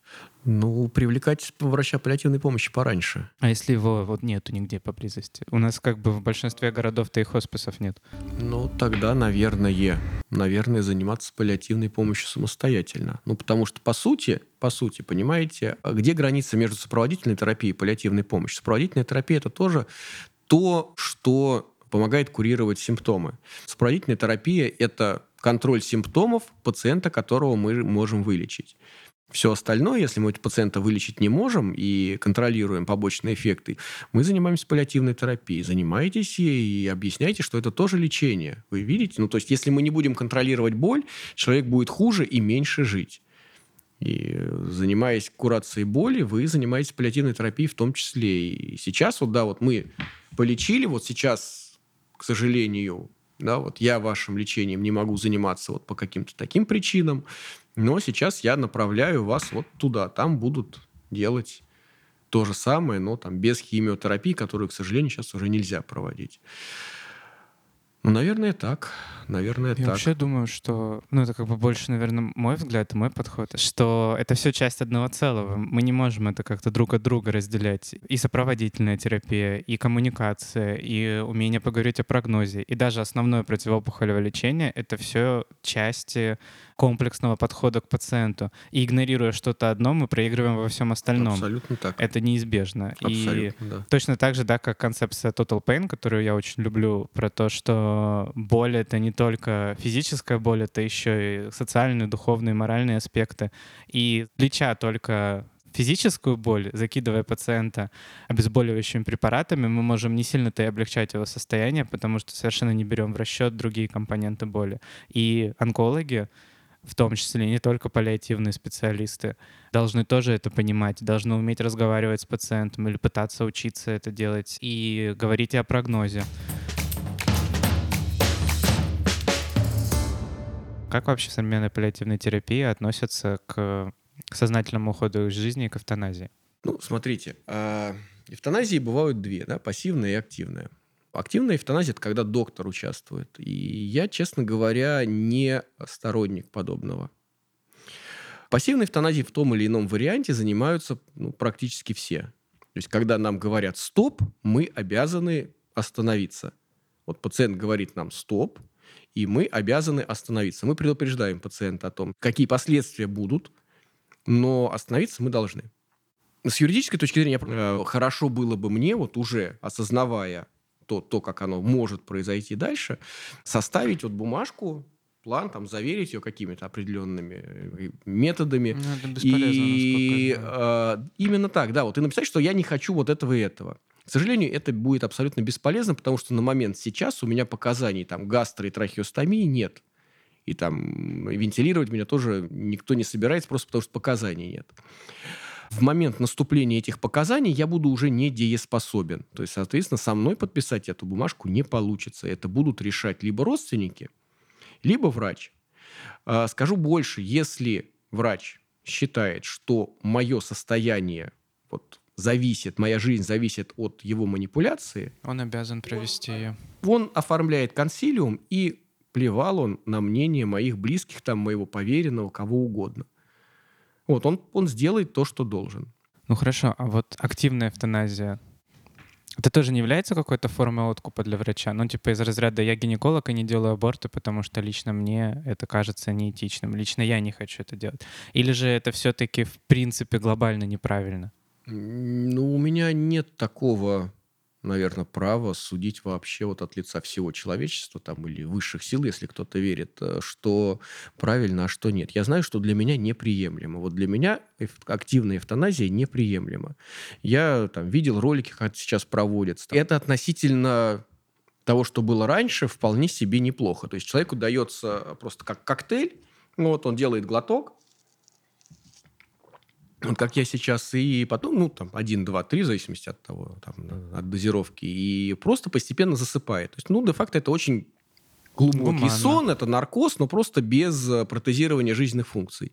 Ну, привлекать врача паллиативной помощи пораньше. А если его вот нету нигде поблизости? У нас как бы в большинстве городов-то и хосписов нет. Ну, тогда, наверное, наверное, заниматься паллиативной помощью самостоятельно. Ну, потому что, по сути, по сути, понимаете, где граница между сопроводительной терапией и паллиативной помощью? Сопроводительная терапия – это тоже то, что помогает курировать симптомы. Сопроводительная терапия – это контроль симптомов пациента, которого мы можем вылечить. Все остальное, если мы пациента вылечить не можем и контролируем побочные эффекты, мы занимаемся паллиативной терапией. Занимайтесь ей и объясняйте, что это тоже лечение. Вы видите? Ну, то есть, если мы не будем контролировать боль, человек будет хуже и меньше жить. И занимаясь курацией боли, вы занимаетесь паллиативной терапией в том числе. И сейчас вот, да, вот мы полечили, вот сейчас, к сожалению, да, вот я вашим лечением не могу заниматься вот по каким-то таким причинам, но сейчас я направляю вас вот туда. Там будут делать то же самое, но там без химиотерапии, которую, к сожалению, сейчас уже нельзя проводить. Ну, наверное, так. Наверное, Я так. вообще думаю, что, ну, это как бы больше, наверное, мой взгляд мой подход, что это все часть одного целого. Мы не можем это как-то друг от друга разделять. И сопроводительная терапия, и коммуникация, и умение поговорить о прогнозе, и даже основное противоопухолевое лечение — это все части комплексного подхода к пациенту. И игнорируя что-то одно, мы проигрываем во всем остальном. Абсолютно так. Это неизбежно. И Абсолютно, да. Точно так же, да, как концепция Total Pain, которую я очень люблю, про то, что боль — это не только физическая боль, это еще и социальные, духовные, моральные аспекты. И леча только физическую боль, закидывая пациента обезболивающими препаратами, мы можем не сильно-то и облегчать его состояние, потому что совершенно не берем в расчет другие компоненты боли. И онкологи, в том числе не только паллиативные специалисты, должны тоже это понимать, должны уметь разговаривать с пациентом или пытаться учиться это делать и говорить о прогнозе. Как вообще современная паллиативная терапия относится к сознательному уходу из жизни и к эвтаназии? Ну, смотрите, а, эвтаназии бывают две, да, пассивная и активная. Активная эвтаназия – это когда доктор участвует. И я, честно говоря, не сторонник подобного. Пассивной эвтаназией в том или ином варианте занимаются ну, практически все. То есть, когда нам говорят «стоп», мы обязаны остановиться. Вот пациент говорит нам «стоп», и мы обязаны остановиться. Мы предупреждаем пациента о том, какие последствия будут – но остановиться мы должны. С юридической точки зрения, э, хорошо было бы мне, вот уже осознавая то, то, как оно может произойти дальше, составить вот бумажку, план, там, заверить ее какими-то определенными э, методами. Ну, и э, именно так, да, вот и написать, что я не хочу вот этого и этого. К сожалению, это будет абсолютно бесполезно, потому что на момент сейчас у меня показаний там гастро- и трахеостомии нет и там вентилировать меня тоже никто не собирается, просто потому что показаний нет. В момент наступления этих показаний я буду уже не дееспособен. То есть, соответственно, со мной подписать эту бумажку не получится. Это будут решать либо родственники, либо врач. А, скажу больше, если врач считает, что мое состояние вот, зависит, моя жизнь зависит от его манипуляции, он обязан провести ее. Он оформляет консилиум и плевал он на мнение моих близких, там, моего поверенного, кого угодно. Вот, он, он сделает то, что должен. Ну хорошо, а вот активная эвтаназия, это тоже не является какой-то формой откупа для врача? Ну, типа из разряда «я гинеколог и не делаю аборты, потому что лично мне это кажется неэтичным, лично я не хочу это делать». Или же это все-таки в принципе глобально неправильно? Ну, у меня нет такого наверное, право судить вообще вот от лица всего человечества там, или высших сил, если кто-то верит, э, что правильно, а что нет. Я знаю, что для меня неприемлемо. Вот для меня активная эвтаназия неприемлема. Я там видел ролики, как это сейчас проводится. Это относительно того, что было раньше, вполне себе неплохо. То есть человеку дается просто как коктейль, вот он делает глоток, вот как я сейчас, и потом, ну, там, один, два, три, в зависимости от того, там, от дозировки, и просто постепенно засыпает. То есть, ну, де-факто это очень Глубокий Гуманно. сон – это наркоз, но просто без э, протезирования жизненных функций.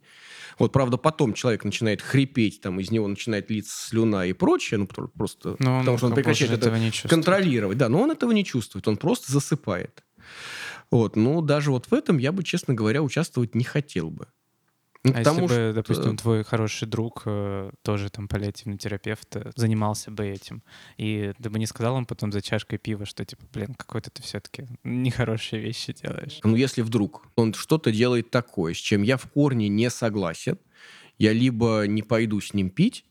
Вот, правда, потом человек начинает хрипеть, там из него начинает литься слюна и прочее, ну, про- просто Но потому что он прекращает это не чувствует. контролировать. Да, но он этого не чувствует, он просто засыпает. Вот, ну, даже вот в этом я бы, честно говоря, участвовать не хотел бы. Ну, А если потому бы, что- допустим, твой хороший друг, э, тоже там паллиативный терапевт, э, занимался бы этим, и ты бы не сказал им потом за чашкой пива, что типа, блин, какой-то ты все-таки нехорошие вещи делаешь. Ну, если вдруг он что-то делает такое, с чем я в корне не согласен, я либо не пойду с ним пить,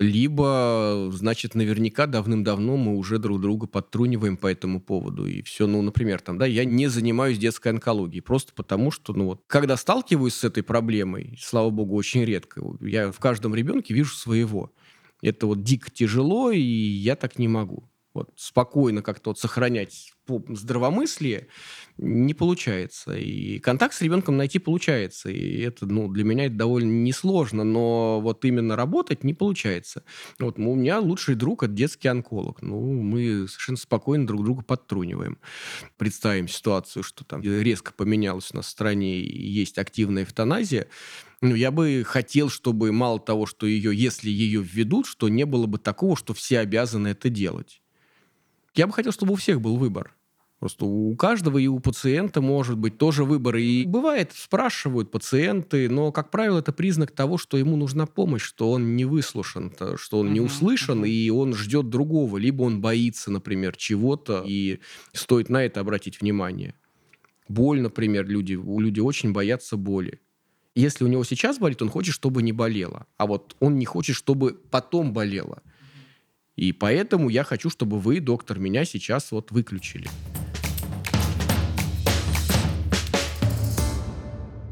либо, значит, наверняка давным-давно мы уже друг друга подтруниваем по этому поводу. И все, ну, например, там, да, я не занимаюсь детской онкологией, просто потому что, ну, вот, когда сталкиваюсь с этой проблемой, слава богу, очень редко, я в каждом ребенке вижу своего. Это вот дико тяжело, и я так не могу. Вот спокойно как-то вот сохранять здравомыслие не получается. И контакт с ребенком найти получается. И это, ну, для меня это довольно несложно, но вот именно работать не получается. Вот у меня лучший друг – это детский онколог. Ну, мы совершенно спокойно друг друга подтруниваем. Представим ситуацию, что там резко поменялось у нас в стране есть активная эвтаназия. Ну, я бы хотел, чтобы мало того, что ее, если ее введут, что не было бы такого, что все обязаны это делать. Я бы хотел, чтобы у всех был выбор. Просто у каждого и у пациента может быть тоже выбор. И бывает, спрашивают пациенты, но, как правило, это признак того, что ему нужна помощь, что он не выслушан, то, что он не услышан, и он ждет другого. Либо он боится, например, чего-то, и стоит на это обратить внимание. Боль, например, люди, люди очень боятся боли. Если у него сейчас болит, он хочет, чтобы не болело. А вот он не хочет, чтобы потом болело. И поэтому я хочу, чтобы вы, доктор, меня сейчас вот выключили.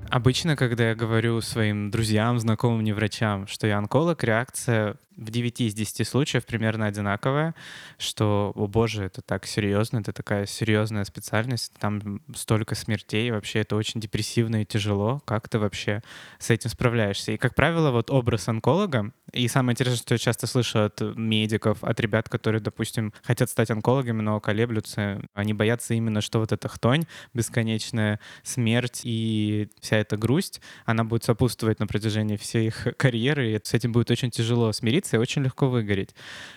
Обычно, когда я говорю своим друзьям, знакомым, не врачам, что я онколог, реакция в 9 из 10 случаев примерно одинаковая, что, о боже, это так серьезно, это такая серьезная специальность, там столько смертей, вообще это очень депрессивно и тяжело. Как ты вообще с этим справляешься? И, как правило, вот образ онколога, и самое интересное, что я часто слышу от медиков, от ребят, которые, допустим, хотят стать онкологами, но колеблются, они боятся именно, что вот эта хтонь, бесконечная смерть и вся эта грусть, она будет сопутствовать на протяжении всей их карьеры, и с этим будет очень тяжело смириться и очень легко выгореть.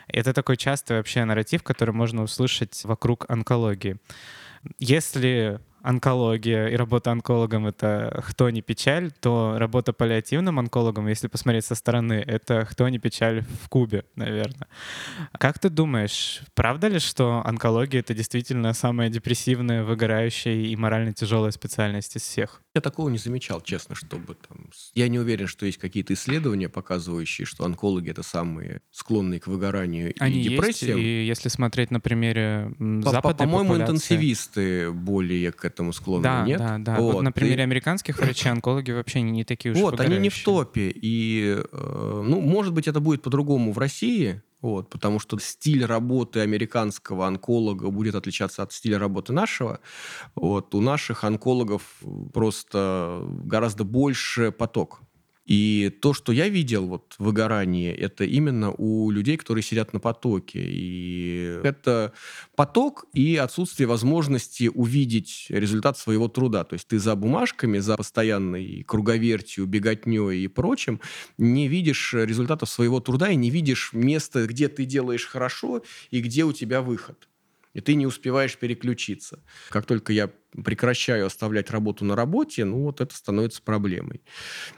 Это такой частый вообще нарратив, который можно услышать вокруг онкологии. Если онкология и работа онкологом — это кто не печаль, то работа паллиативным онкологом, если посмотреть со стороны, это кто не печаль в Кубе, наверное. Как ты думаешь, правда ли, что онкология — это действительно самая депрессивная, выгорающая и морально тяжелая специальность из всех? Я такого не замечал, честно, чтобы там... Я не уверен, что есть какие-то исследования, показывающие, что онкологи это самые склонные к выгоранию Они и есть, депрессиям. и если смотреть на примере По- западной По-моему, популяции- интенсивисты более к этому склонны, Да, нет? да, да. Вот, Вот, на и- примере американских врачей онкологи вообще не, не такие уж Вот, они не в топе. И, э, ну, может быть, это будет по-другому в России, вот, потому что стиль работы американского онколога будет отличаться от стиля работы нашего. Вот, у наших онкологов просто гораздо больше поток. И то, что я видел вот выгорание, это именно у людей, которые сидят на потоке. И это поток и отсутствие возможности увидеть результат своего труда. То есть ты за бумажками, за постоянной круговертью, беготней и прочим не видишь результатов своего труда и не видишь места, где ты делаешь хорошо и где у тебя выход. И ты не успеваешь переключиться. Как только я прекращаю оставлять работу на работе, ну вот это становится проблемой.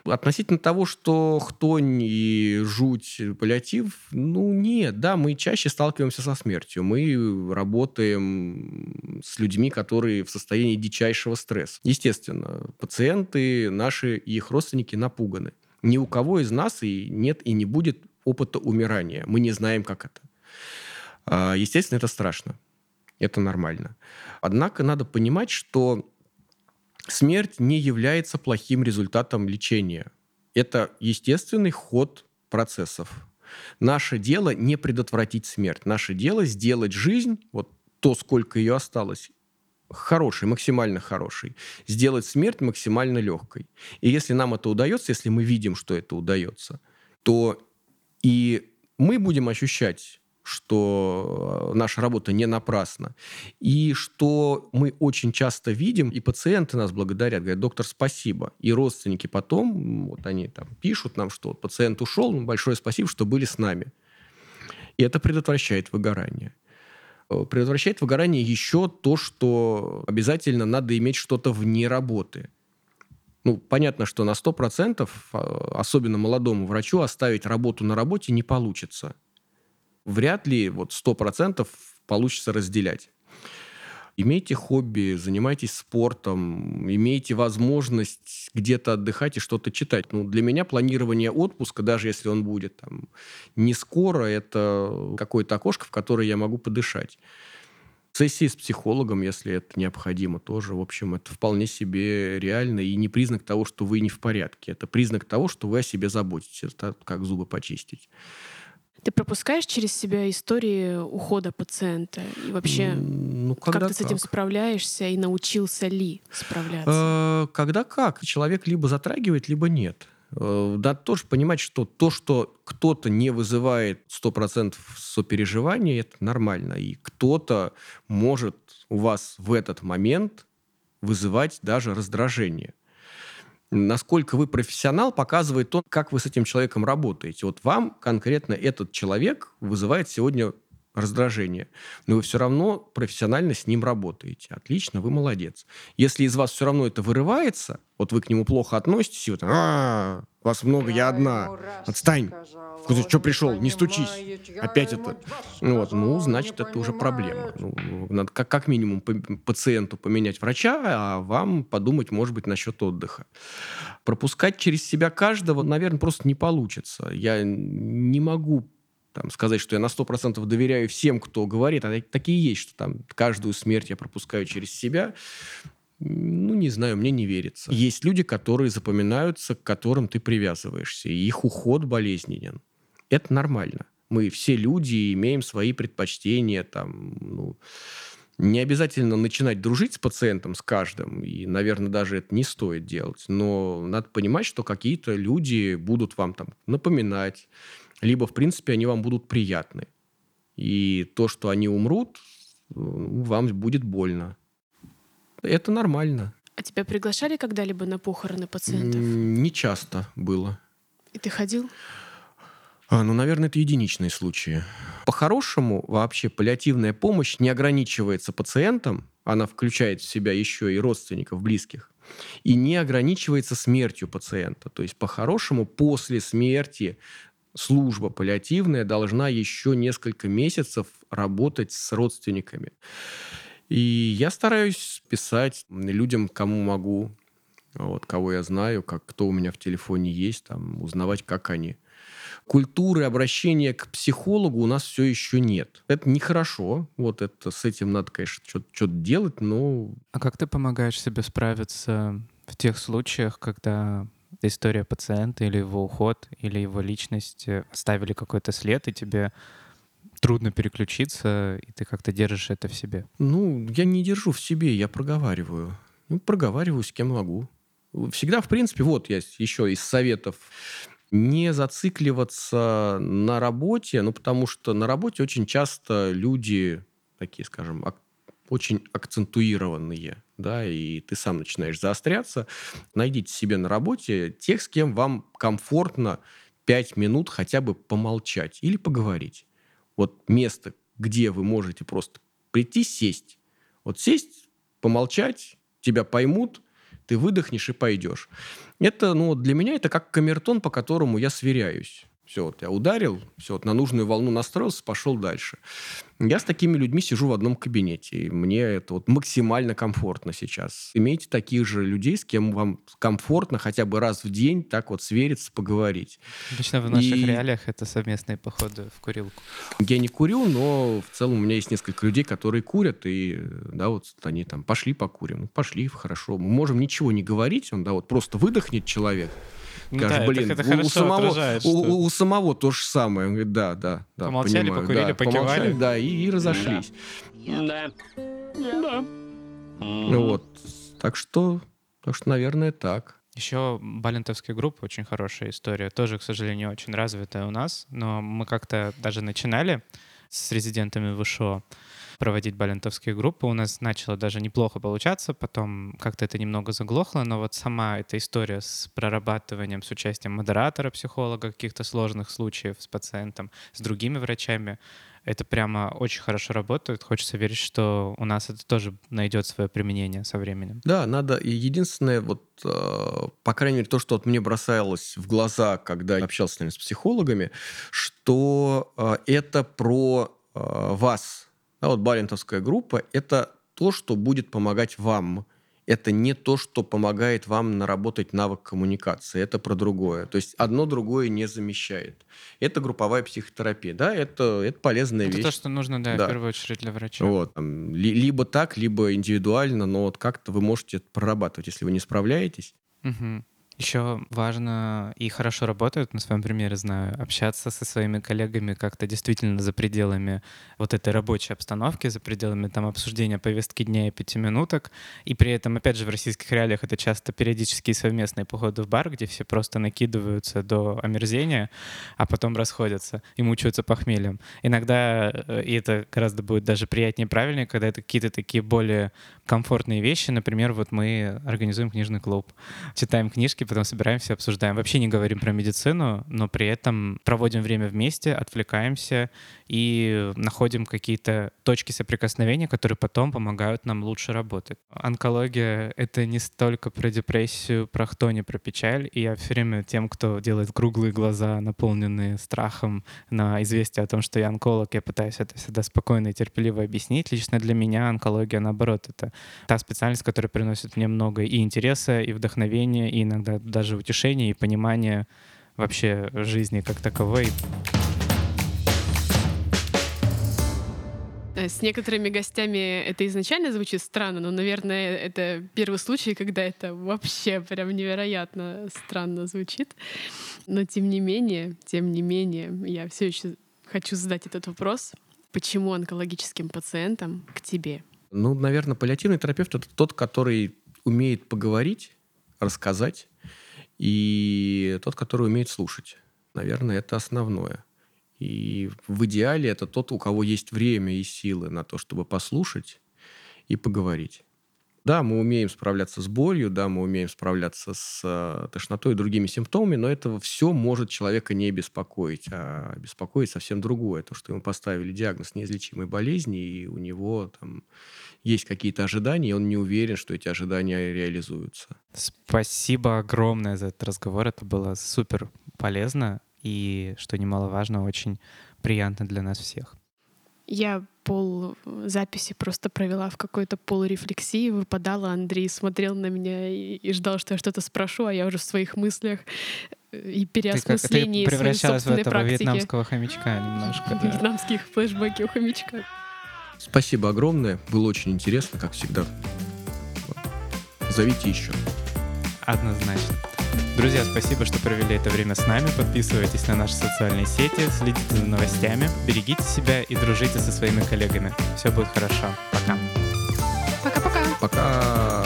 Относительно того, что хтонь и жуть, паллиатив, ну нет, да, мы чаще сталкиваемся со смертью. Мы работаем с людьми, которые в состоянии дичайшего стресса. Естественно, пациенты наши и их родственники напуганы. Ни у кого из нас и нет и не будет опыта умирания. Мы не знаем, как это. А, Естественно, это страшно. Это нормально. Однако надо понимать, что смерть не является плохим результатом лечения. Это естественный ход процессов. Наше дело не предотвратить смерть. Наше дело сделать жизнь, вот то, сколько ее осталось, хорошей, максимально хорошей. Сделать смерть максимально легкой. И если нам это удается, если мы видим, что это удается, то и мы будем ощущать, что э, наша работа не напрасна. И что мы очень часто видим, и пациенты нас благодарят, говорят, доктор, спасибо. И родственники потом, вот они там пишут нам, что пациент ушел, ну, большое спасибо, что были с нами. И это предотвращает выгорание. Э, предотвращает выгорание еще то, что обязательно надо иметь что-то вне работы. Ну, понятно, что на 100%, а, особенно молодому врачу, оставить работу на работе не получится – вряд ли вот 100% получится разделять. Имейте хобби, занимайтесь спортом, имейте возможность где-то отдыхать и что-то читать. Ну, для меня планирование отпуска, даже если он будет там, не скоро, это какое-то окошко, в которое я могу подышать. Сессии с психологом, если это необходимо, тоже, в общем, это вполне себе реально и не признак того, что вы не в порядке. Это признак того, что вы о себе заботитесь. Это как зубы почистить. Ты пропускаешь через себя истории ухода пациента? И вообще, ну, как ты с этим справляешься и научился ли справляться? Э, когда как. Человек либо затрагивает, либо нет. Э, да, тоже понимать, что то, что кто-то не вызывает 100% сопереживания, это нормально. И кто-то может у вас в этот момент вызывать даже раздражение насколько вы профессионал, показывает то, как вы с этим человеком работаете. Вот вам конкретно этот человек вызывает сегодня раздражение, но вы все равно профессионально с ним работаете. Отлично, вы молодец. Если из вас все равно это вырывается, вот вы к нему плохо относитесь, и вот, а, вас много, я одна, отстань, что пришел, не стучись, опять это. Вот, ну, значит, это уже проблема. Ну, надо как, как минимум пациенту поменять врача, а вам подумать, может быть, насчет отдыха. Пропускать через себя каждого, наверное, просто не получится. Я не могу там, сказать, что я на 100% доверяю всем, кто говорит, а такие есть, что там каждую смерть я пропускаю через себя. Ну, не знаю, мне не верится. Есть люди, которые запоминаются, к которым ты привязываешься, и их уход болезненен. Это нормально. Мы все люди имеем свои предпочтения, там, ну, не обязательно начинать дружить с пациентом, с каждым, и, наверное, даже это не стоит делать. Но надо понимать, что какие-то люди будут вам там напоминать, либо, в принципе, они вам будут приятны. И то, что они умрут, вам будет больно. Это нормально. А тебя приглашали когда-либо на похороны пациентов? Не часто было. И ты ходил? А, ну, наверное, это единичные случаи. По-хорошему, вообще паллиативная помощь не ограничивается пациентом, она включает в себя еще и родственников, близких, и не ограничивается смертью пациента. То есть, по-хорошему, после смерти служба паллиативная должна еще несколько месяцев работать с родственниками. И я стараюсь писать людям, кому могу, вот, кого я знаю, как, кто у меня в телефоне есть, там, узнавать, как они культуры обращения к психологу у нас все еще нет. Это нехорошо. Вот это с этим надо, конечно, что-то делать, но... А как ты помогаешь себе справиться в тех случаях, когда история пациента или его уход, или его личность э, оставили какой-то след, и тебе трудно переключиться, и ты как-то держишь это в себе? Ну, я не держу в себе, я проговариваю. Ну, проговариваю с кем могу. Всегда, в принципе, вот я еще из советов не зацикливаться на работе, ну, потому что на работе очень часто люди такие, скажем, очень акцентуированные, да, и ты сам начинаешь заостряться. Найдите себе на работе тех, с кем вам комфортно пять минут хотя бы помолчать или поговорить. Вот место, где вы можете просто прийти, сесть. Вот сесть, помолчать, тебя поймут, ты выдохнешь и пойдешь. Это, ну, для меня это как камертон, по которому я сверяюсь. Все, вот я ударил, все, вот на нужную волну настроился, пошел дальше. Я с такими людьми сижу в одном кабинете, и мне это вот максимально комфортно сейчас. Имейте таких же людей, с кем вам комфортно хотя бы раз в день так вот свериться, поговорить. Обычно в наших и... реалиях это совместные походы в курилку. Я не курю, но в целом у меня есть несколько людей, которые курят, и да, вот они там пошли покурим. Ну, пошли, хорошо. Мы можем ничего не говорить, он, да, вот просто выдохнет человек, ну, Скажешь, да, блин, это, это у, у, самого, отражает, что... у, у самого то же самое. Он говорит, да, да, да. Помолчали, понимаю, покурили, да, покивали. Помолчали, да, и, и разошлись. Да. Да. Ну вот. Так что, так что, наверное, так. Еще балентовская группа очень хорошая история. Тоже, к сожалению, очень развитая у нас. Но мы как-то даже начинали с резидентами ВШО проводить балентовские группы. У нас начало даже неплохо получаться, потом как-то это немного заглохло, но вот сама эта история с прорабатыванием, с участием модератора, психолога, каких-то сложных случаев с пациентом, с другими врачами, это прямо очень хорошо работает. Хочется верить, что у нас это тоже найдет свое применение со временем. Да, надо. Единственное, вот, э, по крайней мере, то, что вот мне бросалось в глаза, когда общался наверное, с психологами, что э, это про э, вас, да, вот Балентовская группа – это то, что будет помогать вам. Это не то, что помогает вам наработать навык коммуникации. Это про другое. То есть одно другое не замещает. Это групповая психотерапия. Да, это, это полезная это вещь. то, что нужно, да, Да. в первую очередь для врача. Вот, либо так, либо индивидуально, но вот как-то вы можете это прорабатывать, если вы не справляетесь. Еще важно и хорошо работает, на своем примере знаю, общаться со своими коллегами как-то действительно за пределами вот этой рабочей обстановки, за пределами там обсуждения повестки дня и пяти минуток. И при этом, опять же, в российских реалиях это часто периодические совместные походы в бар, где все просто накидываются до омерзения, а потом расходятся и мучаются похмельем. Иногда, э, и это гораздо будет даже приятнее и правильнее, когда это какие-то такие более комфортные вещи. Например, вот мы организуем книжный клуб, читаем книжки, потом собираемся, обсуждаем. Вообще не говорим про медицину, но при этом проводим время вместе, отвлекаемся и находим какие-то точки соприкосновения, которые потом помогают нам лучше работать. Онкология — это не столько про депрессию, про хтони, про печаль. И я все время тем, кто делает круглые глаза, наполненные страхом на известие о том, что я онколог, я пытаюсь это всегда спокойно и терпеливо объяснить. Лично для меня онкология, наоборот, это та специальность, которая приносит мне много и интереса, и вдохновения, и иногда даже утешения, и понимания вообще жизни как таковой. Э, С некоторыми гостями это изначально звучит странно, но, наверное, это первый случай, когда это вообще прям невероятно странно звучит. Но тем не менее, тем не менее, я все еще хочу задать этот вопрос. Почему онкологическим пациентам к тебе? Ну, наверное, паллиативный терапевт это тот, который умеет поговорить, рассказать, и тот, который умеет слушать. Наверное, это основное. И в идеале это тот, у кого есть время и силы на то, чтобы послушать и поговорить. Да, мы умеем справляться с болью, да, мы умеем справляться с э, тошнотой и другими симптомами, но это все может человека не беспокоить, а беспокоить совсем другое. То, что ему поставили диагноз неизлечимой болезни, и у него там есть какие-то ожидания, и он не уверен, что эти ожидания реализуются. Спасибо огромное за этот разговор. Это было супер полезно и, что немаловажно, очень приятно для нас всех. Я пол записи просто провела в какой-то полурефлексии, выпадала, Андрей смотрел на меня и, и ждал, что я что-то спрошу, а я уже в своих мыслях э, и Ты, как, ты переосмыслении своей превращалась в этого практики. вьетнамского хомячка немножко. да. Вьетнамских флешбеки у хомячка. Спасибо огромное, было очень интересно, как всегда. Зовите еще. Однозначно. Друзья, спасибо, что провели это время с нами. Подписывайтесь на наши социальные сети, следите за новостями, берегите себя и дружите со своими коллегами. Все будет хорошо. Пока. Пока-пока. Пока.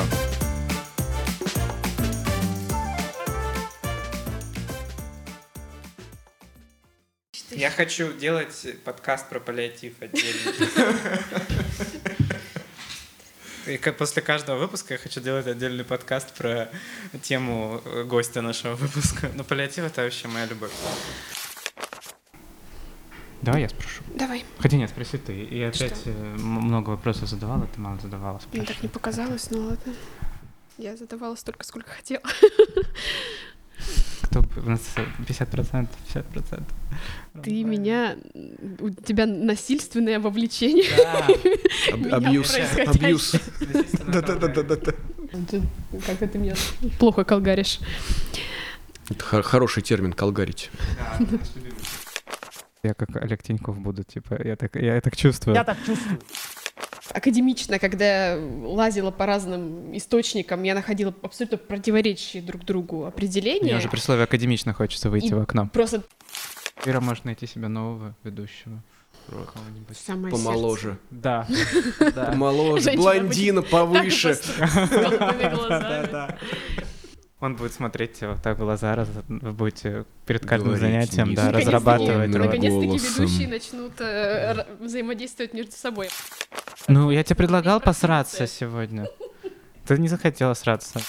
Я хочу делать подкаст про паллиатив отдельно. И как после каждого выпуска я хочу делать отдельный подкаст про тему э, гостя нашего выпуска. Но паллиатив — это вообще моя любовь. Давай я спрошу. Давай. Хотя нет, спроси ты. Я Что? опять э, м- много вопросов задавала, ты мало задавала. Мне Спрашивай. так не показалось, но ладно. Я задавала столько, сколько хотела. Кто у нас 50%, 50%. Ты меня... У тебя насильственное вовлечение. Да. Абьюз. Абьюз. Да, Да-да-да-да-да. Ты- Как-то ты меня плохо колгаришь. Это хор- хороший термин колгарить. Я как Олег Тиньков буду, типа, я так, я так чувствую. Я так чувствую. Академично, когда я лазила по разным источникам, я находила абсолютно противоречащие друг другу определения. Мне уже при слове академично хочется выйти И в окно. Просто Ира может найти себе нового ведущего. Кого-нибудь. самое Помоложе. Да. Помоложе. Женщина Блондина сердце. повыше. Он будет смотреть вот так в глаза, раз вы будете перед каждым Говорить занятием да, низким разрабатывать. Наконец-таки- ведущие начнут э, взаимодействовать между собой. Ну, я тебе предлагал посраться сегодня. Ты не захотела сраться.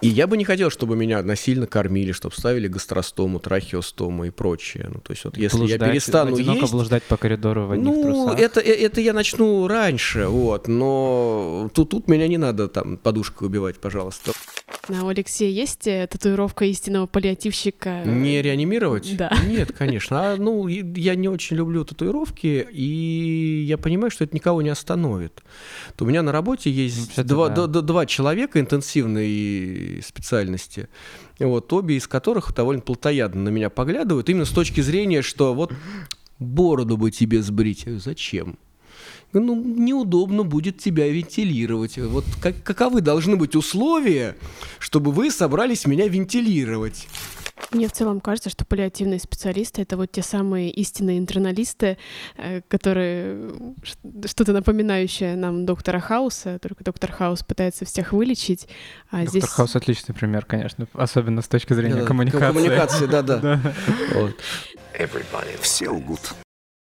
И я бы не хотел, чтобы меня насильно кормили, чтобы ставили гастростому, трахеостому и прочее. Ну, то есть вот если я Блуждать, перестану одиноко есть... блуждать по коридору в одних Ну, трусах. это, э- это я начну раньше, вот, но тут, тут меня не надо там подушкой убивать, пожалуйста. А у Алексея есть э, татуировка истинного паллиативщика? Не реанимировать? Да. Нет, конечно. А, ну, я не очень люблю татуировки, и я понимаю, что это никого не остановит. То у меня на работе есть Вообще-то два, да. д- д- два человека интенсивной специальности, вот, обе из которых довольно плотоядно на меня поглядывают, именно с точки зрения, что вот бороду бы тебе сбрить. Зачем? Ну, неудобно будет тебя вентилировать. Вот как, каковы должны быть условия, чтобы вы собрались меня вентилировать? Мне в целом кажется, что паллиативные специалисты — это вот те самые истинные интерналисты, э, которые ш- что-то напоминающее нам доктора Хауса, только доктор Хаус пытается всех вылечить, а Доктор здесь... Хаус отличный пример, конечно, особенно с точки зрения Да-да, коммуникации. Коммуникации, да-да. Да. Все лгут.